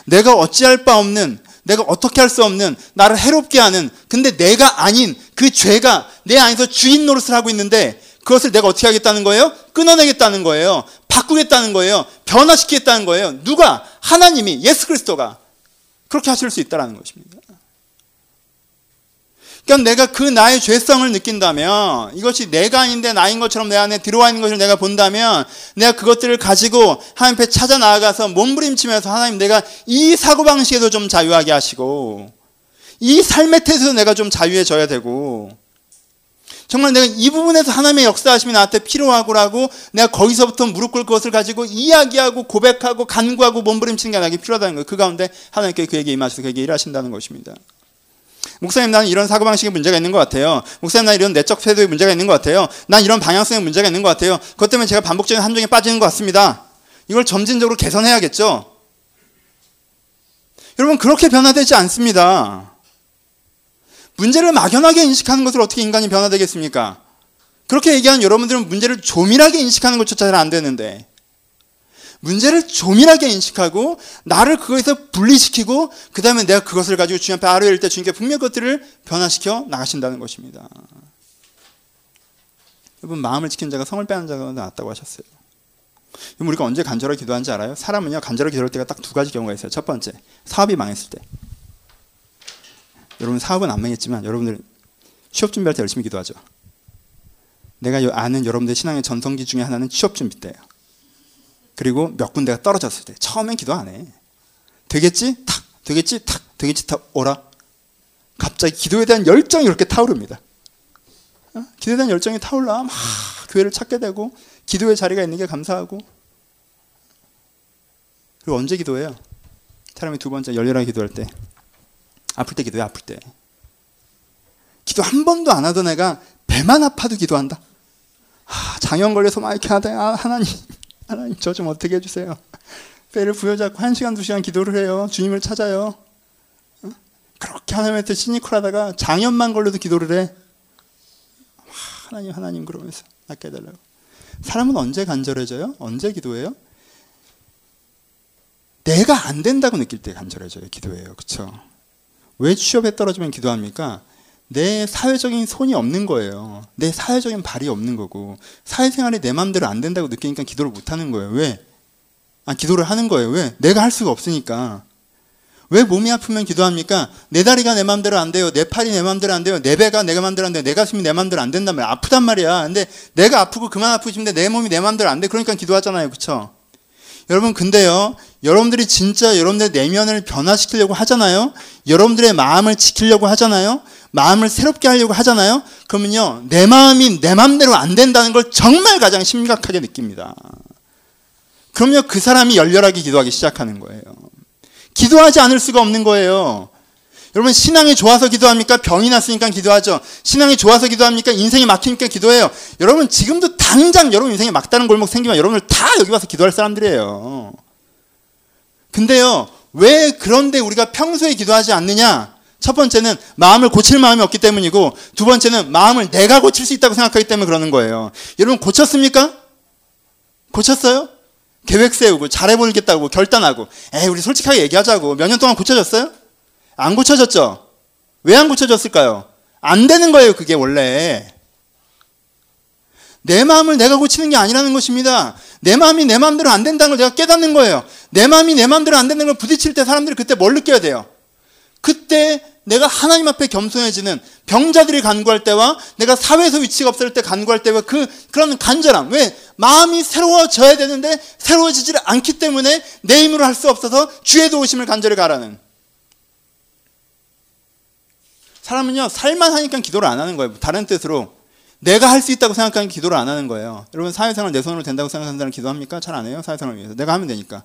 내가 어찌할 바 없는 내가 어떻게 할 수 없는 나를 해롭게 하는 근데 내가 아닌 그 죄가 내 안에서 주인 노릇을 하고 있는데 그것을 내가 어떻게 하겠다는 거예요? 끊어내겠다는 거예요. 바꾸겠다는 거예요. 변화시키겠다는 거예요. 누가? 하나님이 예수 그리스도가 그렇게 하실 수 있다라는 것입니다. 그러니까 내가 그 나의 죄성을 느낀다면 이것이 내가 아닌데 나인 것처럼 내 안에 들어와 있는 것을 내가 본다면 내가 그것들을 가지고 하나님 앞에 찾아 나아가서 몸부림치면서 하나님 내가 이 사고방식에도 좀 자유하게 하시고 이 삶의 태도에서 내가 좀 자유해져야 되고 정말 내가 이 부분에서 하나님의 역사하심이 나한테 필요하고라고 내가 거기서부터 무릎 꿇을 것을 가지고 이야기하고 고백하고 간구하고 몸부림치는 게 나에게 필요하다는 거예요. 그 가운데 하나님께 그에게 임하셔서 그에게 일하신다는 것입니다. 목사님 나는 이런 사고방식에 문제가 있는 것 같아요. 목사님 나는 이런 내적 태도에 문제가 있는 것 같아요. 난 이런 방향성에 문제가 있는 것 같아요. 그것 때문에 제가 반복적인 함정에 빠지는 것 같습니다. 이걸 점진적으로 개선해야겠죠. 여러분 그렇게 변화되지 않습니다. 문제를 막연하게 인식하는 것을 어떻게 인간이 변화되겠습니까? 그렇게 얘기하는 여러분들은 문제를 조밀하게 인식하는 것조차 잘 안 되는데 문제를 조밀하게 인식하고 나를 그거에서 분리시키고 그 다음에 내가 그것을 가지고 주님 앞에 아뢰일 때 주님께 분명 것들을 변화시켜 나가신다는 것입니다. 여러분 마음을 지킨 자가 성을 빼는 자가 낫다고 하셨어요. 우리가 언제 간절하게 기도하는지 알아요? 사람은요 간절하게 기도할 때가 딱 두 가지 경우가 있어요. 첫 번째 사업이 망했을 때. 여러분 사업은 안 망했지만 여러분들 취업 준비할 때 열심히 기도하죠. 내가 아는 여러분들 신앙의 전성기 중에 하나는 취업 준비 때예요. 그리고 몇 군데가 떨어졌을 때 처음엔 기도 안 해. 되겠지? 탁 되겠지? 탁 되겠지? 탁 오라. 갑자기 기도에 대한 열정이 이렇게 타오릅니다. 어? 기도에 대한 열정이 타올라 막 교회를 찾게 되고 기도의 자리가 있는 게 감사하고 그리고 언제 기도해요? 사람이 두 번째 열렬하게 기도할 때 아플 때 기도해 아플 때 기도 한 번도 안 하던 애가 배만 아파도 기도한다. 아, 장염 걸려서 막 이렇게 하다 아, 하나님 하나님 저 좀 어떻게 해주세요. 배를 부여잡고 한 시간 두 시간 기도를 해요. 주님을 찾아요. 어? 그렇게 하나님한테 시니컬하다가 장염만 걸려도 기도를 해. 하나님 하나님 그러면서 낫게 해달라고. 사람은 언제 간절해져요? 언제 기도해요? 내가 안 된다고 느낄 때 간절해져요. 기도해요. 그렇죠? 왜 취업에 떨어지면 기도합니까? 내 사회적인 손이 없는 거예요. 내 사회적인 발이 없는 거고 사회생활이 내 마음대로 안 된다고 느끼니까 기도를 못 하는 거예요. 왜? 아, 기도를 하는 거예요. 왜? 내가 할 수가 없으니까. 왜 몸이 아프면 기도합니까? 내 다리가 내 마음대로 안 돼요. 내 팔이 내 마음대로 안 돼요. 내 배가 내 마음대로 안 돼요. 내 가슴이 내 마음대로 안 된단 말이야. 아프단 말이야. 근데 내가 아프고 그만 아프시는데 내 몸이 내 마음대로 안 돼. 그러니까 기도하잖아요. 그쵸? 여러분, 근데요. 여러분들이 진짜 여러분들의 내면을 변화시키려고 하잖아요. 여러분들의 마음을 지키려고 하잖아요. 마음을 새롭게 하려고 하잖아요. 그러면요. 내 마음이 내 마음대로 안 된다는 걸 정말 가장 심각하게 느낍니다. 그럼요. 그 사람이 열렬하게 기도하기 시작하는 거예요. 기도하지 않을 수가 없는 거예요. 여러분 신앙이 좋아서 기도합니까? 병이 났으니까 기도하죠. 신앙이 좋아서 기도합니까? 인생이 막히니까 기도해요. 여러분 지금도 당장 여러분 인생에 막다른 골목 생기면 여러분들 다 여기 와서 기도할 사람들이에요. 근데요. 왜 그런데 우리가 평소에 기도하지 않느냐? 첫 번째는 마음을 고칠 마음이 없기 때문이고 두 번째는 마음을 내가 고칠 수 있다고 생각하기 때문에 그러는 거예요. 여러분 고쳤습니까? 고쳤어요? 계획 세우고 잘해보겠다고 결단하고 에이 우리 솔직하게 얘기하자고 몇 년 동안 고쳐졌어요? 안 고쳐졌죠? 왜 안 고쳐졌을까요? 안 되는 거예요 그게 원래 내 마음을 내가 고치는 게 아니라는 것입니다 내 마음이 내 마음대로 안 된다는 걸 내가 깨닫는 거예요 내 마음이 내 마음대로 안 되는 걸 부딪힐 때 사람들이 그때 뭘 느껴야 돼요? 그때 내가 하나님 앞에 겸손해지는 병자들이 간구할 때와 내가 사회에서 위치가 없을 때 간구할 때와 그 그런 간절함. 왜? 마음이 새로워져야 되는데 새로워지지 않기 때문에 내 힘으로 할 수 없어서 주의 도우심을 간절히 가라는. 사람은요 살만 하니까 기도를 안 하는 거예요. 다른 뜻으로. 내가 할 수 있다고 생각하는 기도를 안 하는 거예요. 여러분 사회생활 내 손으로 된다고 생각하는 사람 기도합니까? 잘 안 해요 사회생활을 위해서. 내가 하면 되니까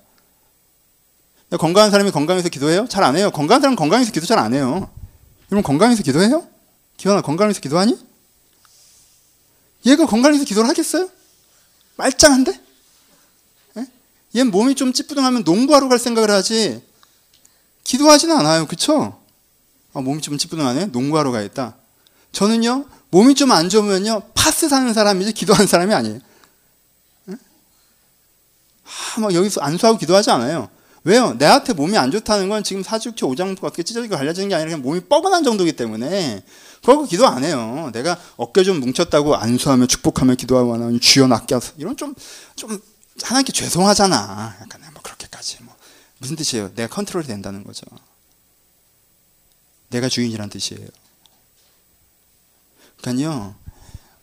건강한 사람이 건강해서 기도해요? 잘 안 해요. 건강한 사람은 건강해서 기도 잘 안 해요. 여러분 건강해서 기도해요? 기원아 건강해서 기도하니? 얘가 건강해서 기도를 하겠어요? 말짱한데? 예? 얘 몸이 좀 찌뿌둥하면 농구하러 갈 생각을 하지 기도하지는 않아요. 그쵸? 아, 몸이 좀 찌뿌둥하네? 농구하러 가야겠다. 저는요 몸이 좀 안 좋으면요 파스 사는 사람이지 기도하는 사람이 아니에요. 예? 아, 막 여기서 안수하고 기도하지 않아요. 왜요? 내한테 몸이 안 좋다는 건 지금 사주기 오장부가 어떻게 찢어지고 갈라지는 게 아니라 그냥 몸이 뻐근한 정도이기 때문에 그거 기도 안 해요. 내가 어깨 좀 뭉쳤다고 안수하며 축복하며 기도하고 하나님 주여 하소. 이런 좀, 좀 하나님께 죄송하잖아. 약간 뭐 그렇게까지 뭐. 무슨 뜻이에요? 내가 컨트롤이 된다는 거죠. 내가 주인이란 뜻이에요. 그러니까요.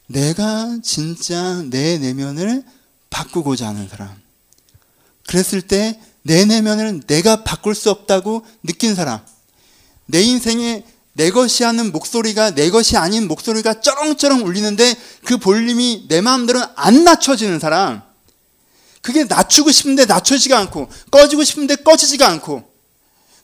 내가 진짜 내 내면을 바꾸고자 하는 사람. 그랬을 때 내 내면을 내가 바꿀 수 없다고 느낀 사람. 내 인생에 내 것이 하는 목소리가 내 것이 아닌 목소리가 쩌렁쩌렁 울리는데 그 볼륨이 내 마음대로는 안 낮춰지는 사람. 그게 낮추고 싶은데 낮춰지가 않고 꺼지고 싶은데 꺼지지가 않고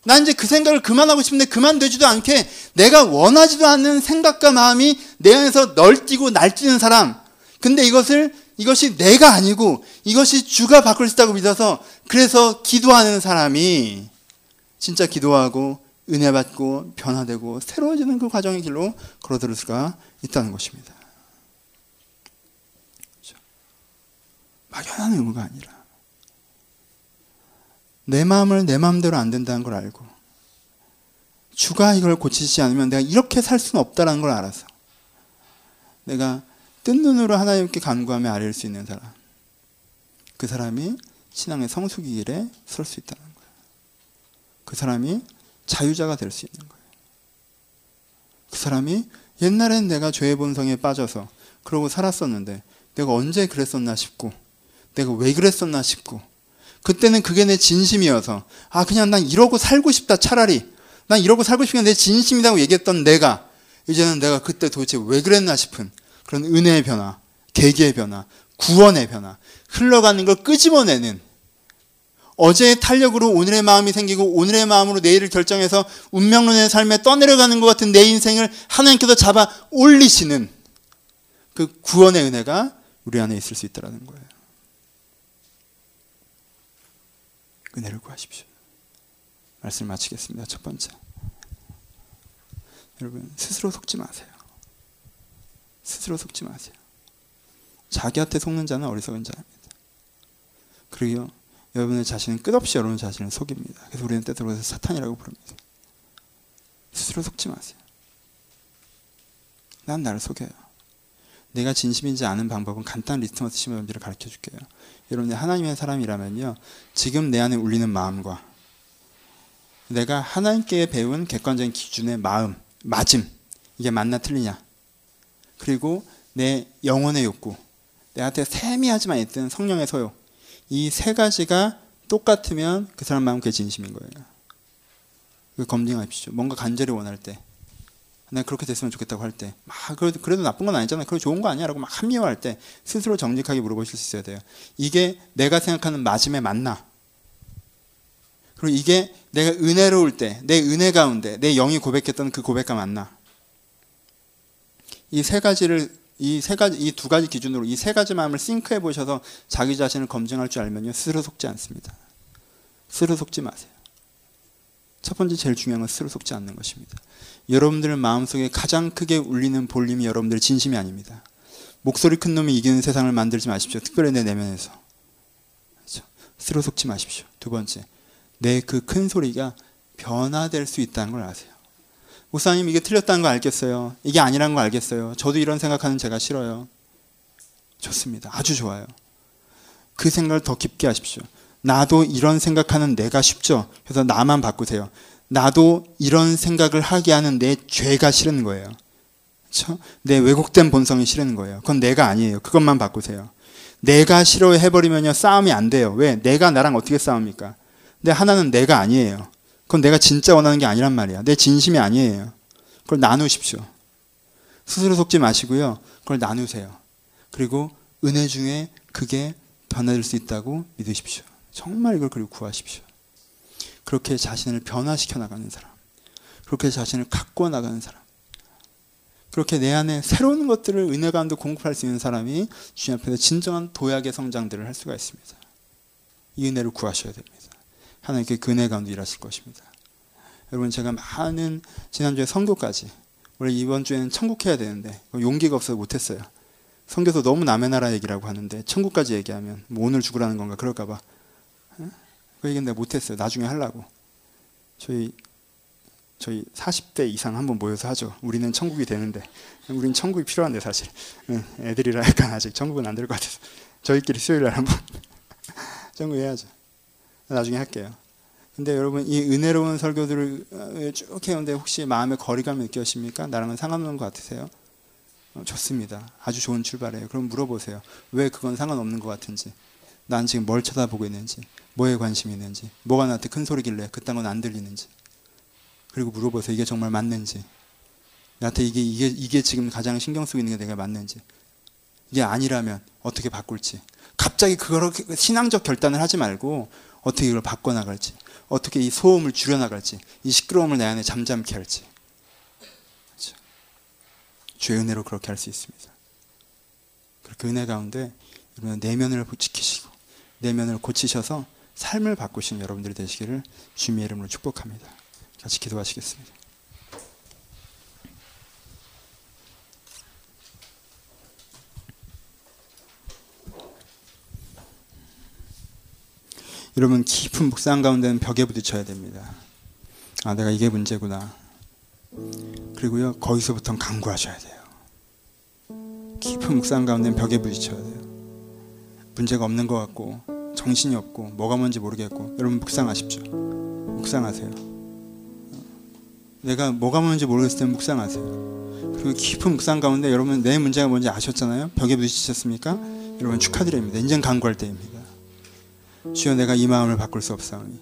난 이제 그 생각을 그만하고 싶은데 그만되지도 않게 내가 원하지도 않는 생각과 마음이 내 안에서 널뛰고 날뛰는 사람. 근데 이것을 이것이 내가 아니고 이것이 주가 바꿀 수 있다고 믿어서 그래서 기도하는 사람이 진짜 기도하고 은혜 받고 변화되고 새로워지는 그 과정의 길로 걸어들을 수가 있다는 것입니다. 그렇죠? 막연한 의무가 아니라 내 마음을 내 마음대로 안 된다는 걸 알고 주가 이걸 고치지 않으면 내가 이렇게 살 수는 없다는 걸 알아서 내가 뜬 눈으로 하나님께 간구하며 아뢰일 수 있는 사람 그 사람이 신앙의 성숙의 길에 설 수 있다는 거예요. 그 사람이 자유자가 될 수 있는 거예요. 그 사람이 옛날엔 내가 죄의 본성에 빠져서 그러고 살았었는데 내가 언제 그랬었나 싶고 내가 왜 그랬었나 싶고 그때는 그게 내 진심이어서 아 그냥 난 이러고 살고 싶다 차라리 난 이러고 살고 싶은 게내 진심이라고 얘기했던 내가 이제는 내가 그때 도대체 왜 그랬나 싶은 그런 은혜의 변화, 계기의 변화, 구원의 변화, 흘러가는 걸 끄집어내는 어제의 탄력으로 오늘의 마음이 생기고 오늘의 마음으로 내일을 결정해서 운명론의 삶에 떠내려가는 것 같은 내 인생을 하나님께서 잡아 올리시는 그 구원의 은혜가 우리 안에 있을 수 있다는 거예요. 은혜를 구하십시오. 말씀 마치겠습니다. 첫 번째. 여러분, 스스로 속지 마세요. 스스로 속지 마세요. 자기한테 속는 자는 어리석은 자입니다. 그리고 여러분의 자신은 끝없이 여러분 자신을 속입니다. 그래서 우리는 때때로 사탄이라고 부릅니다. 스스로 속지 마세요. 난 나를 속여요. 내가 진심인지 아는 방법은 간단한 리트머스 시험지를 가르쳐 줄게요. 여러분이 하나님의 사람이라면요. 지금 내 안에 울리는 마음과 내가 하나님께 배운 객관적인 기준의 마음, 맞음, 이게 맞나 틀리냐. 그리고 내 영혼의 욕구, 내한테 세미하지만 있던 성령의 소욕, 이 세 가지가 똑같으면 그 사람 마음 그게 진심인 거예요. 그 검증하십시오. 뭔가 간절히 원할 때, 내가 그렇게 됐으면 좋겠다고 할 때, 막 그래도, 그래도 나쁜 건 아니잖아. 그래도 좋은 거 아니야라고 막 합리화할 때 스스로 정직하게 물어보실 수 있어야 돼요. 이게 내가 생각하는 맞음에 맞나? 그리고 이게 내가 은혜로울 때, 내 은혜 가운데 내 영이 고백했던 그 고백과 맞나? 이 세 가지를 이 세 가지 이 두 가지 기준으로 이 세 가지 마음을 싱크해 보셔서 자기 자신을 검증할 줄 알면요 스스로 속지 않습니다. 스스로 속지 마세요. 첫 번째 제일 중요한 건 스스로 속지 않는 것입니다. 여러분들 마음속에 가장 크게 울리는 볼륨이 여러분들 진심이 아닙니다. 목소리 큰 놈이 이기는 세상을 만들지 마십시오. 특별히 내 내면에서. 그렇죠? 스스로 속지 마십시오. 두 번째, 내 그 큰 소리가 변화될 수 있다는 걸 아세요. 목사님 이게 틀렸다는 거 알겠어요. 이게 아니라는 거 알겠어요. 저도 이런 생각하는 제가 싫어요. 좋습니다. 아주 좋아요. 그 생각을 더 깊게 하십시오. 나도 이런 생각하는 내가 쉽죠. 그래서 나만 바꾸세요. 나도 이런 생각을 하게 하는 내 죄가 싫은 거예요. 내 왜곡된 본성이 싫은 거예요. 그건 내가 아니에요. 그것만 바꾸세요. 내가 싫어해 버리면요 싸움이 안 돼요. 왜? 내가 나랑 어떻게 싸웁니까? 근데 하나는 내가 아니에요. 그건 내가 진짜 원하는 게 아니란 말이야. 내 진심이 아니에요. 그걸 나누십시오. 스스로 속지 마시고요. 그걸 나누세요. 그리고 은혜 중에 그게 변화될 수 있다고 믿으십시오. 정말 이걸 그리고 구하십시오. 그렇게 자신을 변화시켜 나가는 사람. 그렇게 자신을 갖고 나가는 사람. 그렇게 내 안에 새로운 것들을 은혜 가운데 공급할 수 있는 사람이 주님 앞에서 진정한 도약의 성장들을 할 수가 있습니다. 이 은혜를 구하셔야 됩니다. 하나님께 그 은혜 가운데 일하실 것입니다. 여러분 제가 많은 지난주에 선교까지 원래 이번 주에는 천국 해야 되는데 용기가 없어서 못했어요. 선교도 너무 남의 나라 얘기라고 하는데 천국까지 얘기하면 뭐 오늘 죽으라는 건가 그럴까 봐 그 얘기는 내가 못했어요. 나중에 하려고 저희 저희 40대 이상 한번 모여서 하죠. 우리는 천국이 되는데 우리는 천국이 필요한데 사실 애들이라 약간 아직 천국은 안 될 것 같아서 저희끼리 수요일 날 한번 천국 해야죠. 나중에 할게요. 근데 여러분 이 은혜로운 설교들을 쭉 해오는데 혹시 마음에 거리감 느껴십니까? 나랑은 상관없는 것 같으세요? 어, 좋습니다. 아주 좋은 출발이에요. 그럼 물어보세요. 왜 그건 상관없는 것 같은지. 난 지금 뭘 쳐다보고 있는지, 뭐에 관심이 있는지, 뭐가 나한테 큰 소리길래 그딴 건 안 들리는지. 그리고 물어보세요. 이게 정말 맞는지. 나한테 이게, 이게, 이게 지금 가장 신경 쓰고 있는 게 내가 맞는지. 이게 아니라면 어떻게 바꿀지. 갑자기 그걸 신앙적 결단을 하지 말고 어떻게 이걸 바꿔나갈지, 어떻게 이 소음을 줄여나갈지, 이 시끄러움을 내 안에 잠잠케 할지. 그렇죠? 주의 은혜로 그렇게 할 수 있습니다. 그렇게 은혜 가운데 내면을 지키시고 내면을 고치셔서 삶을 바꾸시는 여러분들이 되시기를 주님의 이름으로 축복합니다. 같이 기도하시겠습니다. 여러분 깊은 묵상 가운데는 벽에 부딪혀야 됩니다. 아 내가 이게 문제구나. 그리고요 거기서부터 강구하셔야 돼요. 깊은 묵상 가운데는 벽에 부딪혀야 돼요. 문제가 없는 것 같고 정신이 없고 뭐가 뭔지 모르겠고 여러분 묵상하십시오. 묵상하세요. 내가 뭐가 뭔지 모르겠을 때 묵상하세요. 그리고 깊은 묵상 가운데 여러분 내 문제가 뭔지 아셨잖아요. 벽에 부딪히셨습니까? 여러분 축하드립니다. 인전 강구할 때입니다. 주여 내가 이 마음을 바꿀 수 없사오니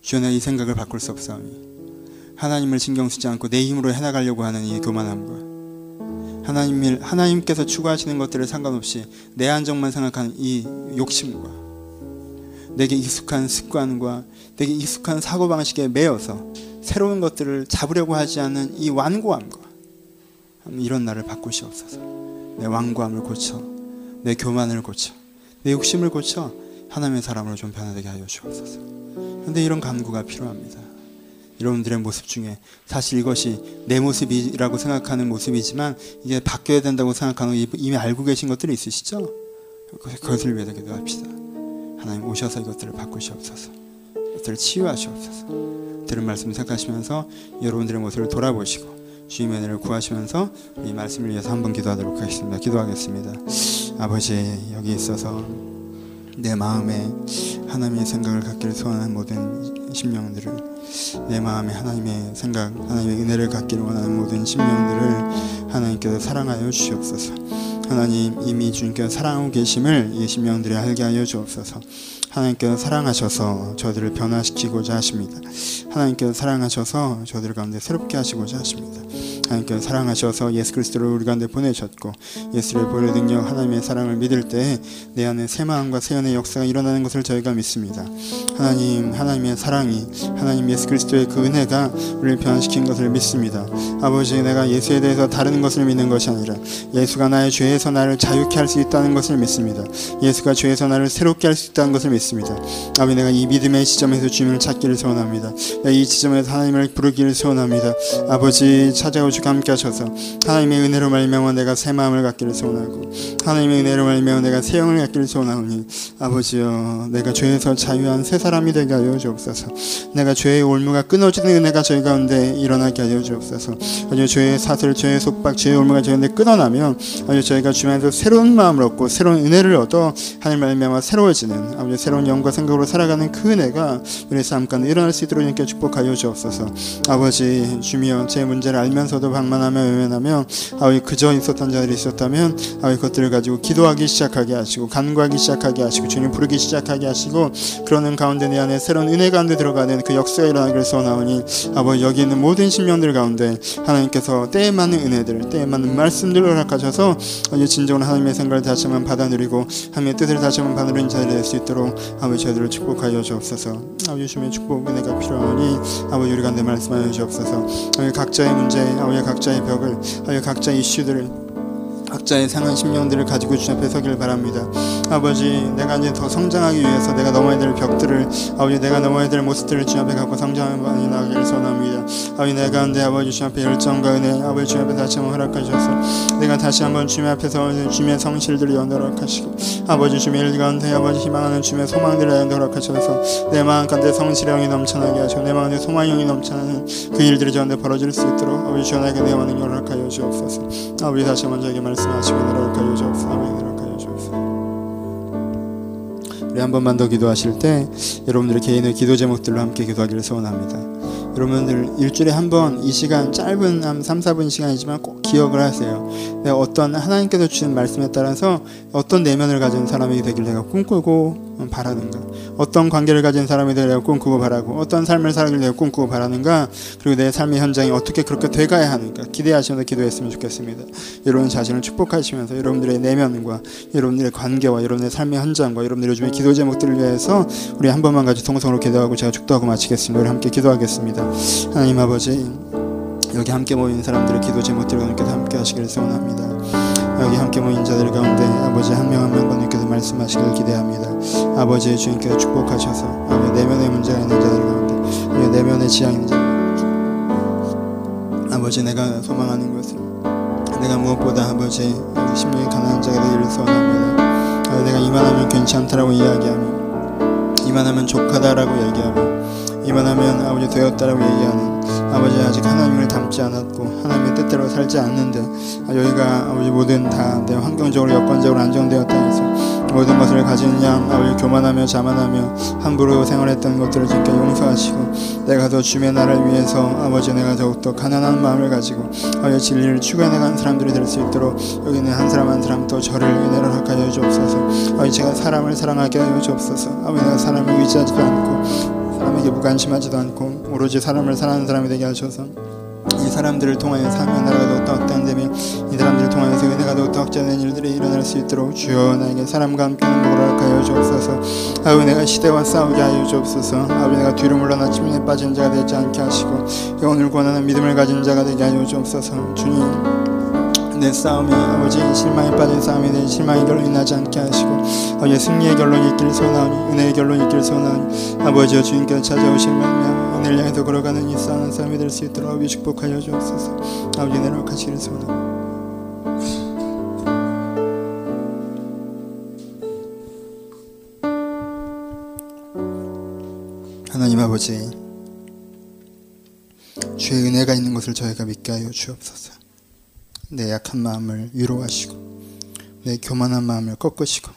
주여 내가 이 생각을 바꿀 수 없사오니 하나님을 신경 쓰지 않고 내 힘으로 해나가려고 하는 이 교만함과 하나님 하나님께서 추구하시는 것들을 상관없이 내 안정만 생각하는 이 욕심과 내게 익숙한 습관과 내게 익숙한 사고 방식에 매여서 새로운 것들을 잡으려고 하지 않는 이 완고함과 이런 나를 바꾸시옵소서. 내 완고함을 고쳐, 내 교만을 고쳐, 내 욕심을 고쳐 하나님의 사람으로 좀 변화되게 하여 주옵소서. 그런데 이런 간구가 필요합니다. 여러분들의 모습 중에 사실 이것이 내 모습이라고 생각하는 모습이지만 이게 바뀌어야 된다고 생각하는 이미 알고 계신 것들이 있으시죠? 그것을 위해서 기도합시다. 하나님 오셔서 이것들을 바꾸시옵소서. 이것들을 치유하시옵소서. 들은 말씀 생각하시면서 여러분들의 모습을 돌아보시고 주님의 은혜를 구하시면서 이 말씀을 위해서 한번 기도하도록 하겠습니다. 기도하겠습니다. 아버지 여기 있어서 내 마음에 하나님의 생각을 갖기를 소원하는 모든 심령들을 내 마음에 하나님의 생각, 하나님의 은혜를 갖기를 원하는 모든 심령들을 하나님께서 사랑하여 주시옵소서. 하나님 이미 주님께서 사랑하고 계심을 이 심령들이 알게 하여 주옵소서. 하나님께서 사랑하셔서 저들을 변화시키고자 하십니다. 하나님께서 사랑하셔서 저들 가운데 새롭게 하시고자 하십니다. 하나님께서 사랑하셔서 예수 그리스도를 우리 가운데 보내셨고 예수를 보혈 능력 하나님의 사랑을 믿을 때 내 안에 새 마음과 새 연의 역사가 일어나는 것을 저희가 믿습니다. 하나님 하나님의 사랑이 하나님 예수 그리스도의 그 은혜가 우리를 변화시킨 것을 믿습니다. 아버지 내가 예수에 대해서 다른 것을 믿는 것이 아니라 예수가 나의 죄에서 나를 자유케 할 수 있다는 것을 믿습니다. 예수가 죄에서 나를 새롭게 할 수 있다는 것을 믿습니다. 아버지 내가 이 믿음의 지점에서 주님을 찾기를 소원합니다. 이 지점에서 하나님을 부르기를 소원합니다. 아버지 찾아오 주가 함께 하셔서 하나님의 은혜로 말미암아 내가 새 마음을 갖기를 소원하고 하나님의 은혜로 말미암아 내가 새 영을 갖기를 소원하오니 아버지여 내가 죄에서 자유한 새 사람이 되게 하여 주옵소서. 내가 죄의 올무가 끊어지는 은혜가 저희 가운데 일어나게 하여 주옵소서. 아주 죄의 사슬 죄의 속박 죄의 올무가 저희 가운데 끊어나면 아주 저희가 주면서 새로운 마음을 얻고 새로운 은혜를 얻어 하나님 말미암아 새로워지는 아버지 새로운 영과 생각으로 살아가는 그 은혜가 우리 삶 가운데 일어날 수 있도록 이렇게 축복하여 주옵소서. 아버지 주미여 제 문제를 알면서도 방만하며 외면하며 아버지 그저 있었던 자들이 있었다면 아버지 그것들을 가지고 기도하기 시작하게 하시고 간구하기 시작하게 하시고 주님 부르기 시작하게 하시고 그러는 가운데 내 안에 새로운 은혜 가운데 들어가는 그 역사가 일어나기를 소원하오니 아버지 여기 있는 모든 신명들 가운데 하나님께서 때에 맞는 은혜들 때에 맞는 말씀들을 허락하셔서 이제 진정으로 하나님의 생각을 다시 한번 받아 누리고 하나님의 뜻을 다시 한번 받아 누리는 자들이 될 수 있도록 아버지 저희들을 축복하여 주옵소서. 아버지 주님의 축복 은혜가 필요하니 아버지 우리 가운데 말씀하여 주옵소서. 아버지 각자의 문제 아버지 각자의 벽을 아버지 각자의 이슈들을 각자의 상한 심령들을 가지고 주님 앞에 서기를 바랍니다. 아버지, 내가 이제 더 성장하기 위해서 내가 넘어야 될 벽들을 아버지 내가 넘어야 될 모습들을 주님 앞에 갖고 성장하는 많이 나가기를 소원합니다. 아버지 내가 한데 아버지 주님 앞에 열정과 은혜 아버지 주님 앞에 다시 한번 허락하셔서 내가 다시 한번 주님 앞에서 주님의 성실들을 연도락하시고 아버지 주님의 일 가운데 아버지 희망하는 주님의 소망들을 연도락하셔서 내 마음 가운데 성실의 영이 넘쳐나게 하시고 내 마음에 소망의 영이 넘쳐나는 그 일들이 저한테 벌어질 수 있도록 아버지 주님 에게 내 마음을 허락하여 주옵소서. 아버지 다시 한번 저에게 말씀 말씀하시고 주옵소서 우리 한 번만 더 기도하실 때 여러분들의 개인의 기도 제목들로 함께 기도하기를 소원합니다. 여러분들 일주일에 한 번 이 시간 짧은 한 3, 4분 시간이지만 꼭 기억을 하세요. 내가 어떤 하나님께서 주신 말씀에 따라서 어떤 내면을 가진 사람이 되길 내가 꿈꾸고 바라는가? 어떤 관계를 가진 사람이 되려 꿈꾸고 바라고 어떤 삶을 살길 내가 꿈꾸고 바라는가? 그리고 내 삶의 현장이 어떻게 그렇게 돼가야 하는가? 기대하시면서 기도했으면 좋겠습니다. 여러분 자신을 축복하시면서 여러분들의 내면과 여러분들의 관계와 여러분의 삶의 현장과 여러분들의 요즘의 기도 제목들을 위해서 우리 한 번만 같이 통성으로 기도하고 제가 축도하고 마치겠습니다. 우리 함께 기도하겠습니다. 하나님 아버지 여기 함께 모인 사람들의 기도 제목들과 함께 하시기를 소원합니다 여기 함께 모인 자들 가운데 아버지 한 명 한명 번님께서 말씀하시길 기대합니다. 아버지 주님께서 축복하셔서 아버지 내면의 문제가 있는 자들 가운데 내면의 지향 있는 자들 아버지 내가 소망하는 것은 내가 무엇보다 아버지 심령이 가난한 자가 되기를 소원합니다. 내가 이만하면 괜찮다라고 이야기하며 이만하면 족하다라고 얘기하고 이만하면 아버지 되었다라고 얘기하는 아버지 아직 하나님을 닮지 않았고 하나님의 뜻대로 살지 않는데 여기가 아버지 모든 다 내 환경적으로 여건적으로 안정되었다 해서 모든 것을 가진 양 아버지 교만하며 자만하며 함부로 생활했던 것들을 주께 용서하시고 내가 더 주의 나라를 위해서 아버지 내가 더욱더 가난한 마음을 가지고 아버지 진리를 추구해 나가는 사람들이 될 수 있도록 여기 는 한 사람 한 사람 또 저를 은혜로 하여 주옵소서. 아버지 제가 사람을 사랑하게 하여 주옵소서. 아버지 내가 사람을 의지하지도 않고 사람에게 무관심하지도 않고 오로지 사람을 사랑하는 사람이 되게 하셔서 이 사람들을 통하여 사면 나라가 더욱더 확장되며 이 사람들을 통하여서 은혜가 더욱더 확장되는 일들이 일어날 수 있도록 주여 나에게 사람과 함께 행복을 하여 주옵소서. 아버지 내가 시대와 싸우게 하여 주옵소서. 아버지 내가 뒤로 물러나 침에 빠진 자가 되지 않게 하시고 영혼을 권하는 믿음을 가진 자가 되게 하여 주옵소서. 주님 내 싸움이 아버지 실망에 빠진 싸움이 내 실망의 결론이 나지 않게 하시고 아버지 승리의 결론이 있기를 소원하오니 은혜의 결론이 있기를 소원하오니 아버지여 주님께서 찾아오실 말미암아 은혜를 향해서 걸어가는 이 싸우는 싸움이 될 수 있도록 아버지 축복하여 주옵소서. 아버지 은혜를 하시기를 소원합니다. 하나님 아버지 주의 은혜가 있는 것을 저희가 믿게 하여 주옵소서 내 약한 마음을 위로하시고 내 교만한 마음을 꺾으시고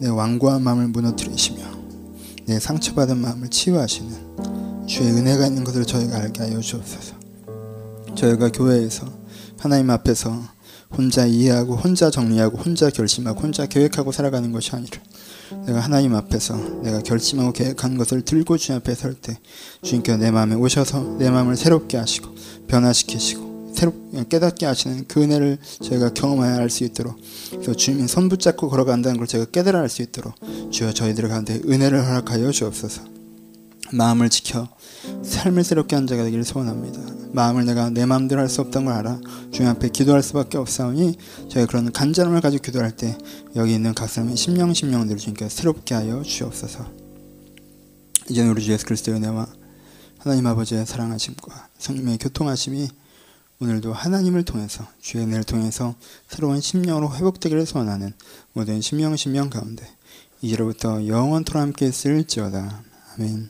내 완고한 마음을 무너뜨리시며 내 상처받은 마음을 치유하시는 주의 은혜가 있는 것을 저희가 알게 하여 주옵소서. 저희가 교회에서 하나님 앞에서 혼자 이해하고 혼자 정리하고 혼자 결심하고 혼자 계획하고 살아가는 것이 아니라 내가 하나님 앞에서 내가 결심하고 계획한 것을 들고 주님 앞에 설 때 주님께서 내 마음에 오셔서 내 마음을 새롭게 하시고 변화시키시고 깨닫게 하시는 그 은혜를 저희가 경험하여 할수 있도록 그래서 주님이 손 붙잡고 걸어간다는 걸 제가 깨달아 할수 있도록 주여 저희들 가운데 은혜를 허락하여 주옵소서 마음을 지켜 삶을 새롭게 한 자가 되기를 소원합니다. 마음을 내가 내 마음대로 할 수 없다는 걸 알아 주님 앞에 기도할 수밖에 없사오니 저희 그런 간절함을 가지고 기도할 때 여기 있는 각 사람의 심령 심령들을 주님께서 새롭게 하여 주옵소서. 이제는 우리 주 예수 그리스도의 은혜와 하나님 아버지의 사랑하심과 성령의 교통하심이 오늘도 하나님을 통해서 주의 은혜를 통해서 새로운 심령으로 회복되기를 소원하는 모든 심령 심령 가운데 이제로부터 영원토록 함께 있을지어다. 아멘.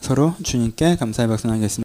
서로 주님께 감사의 박수 나겠습니다.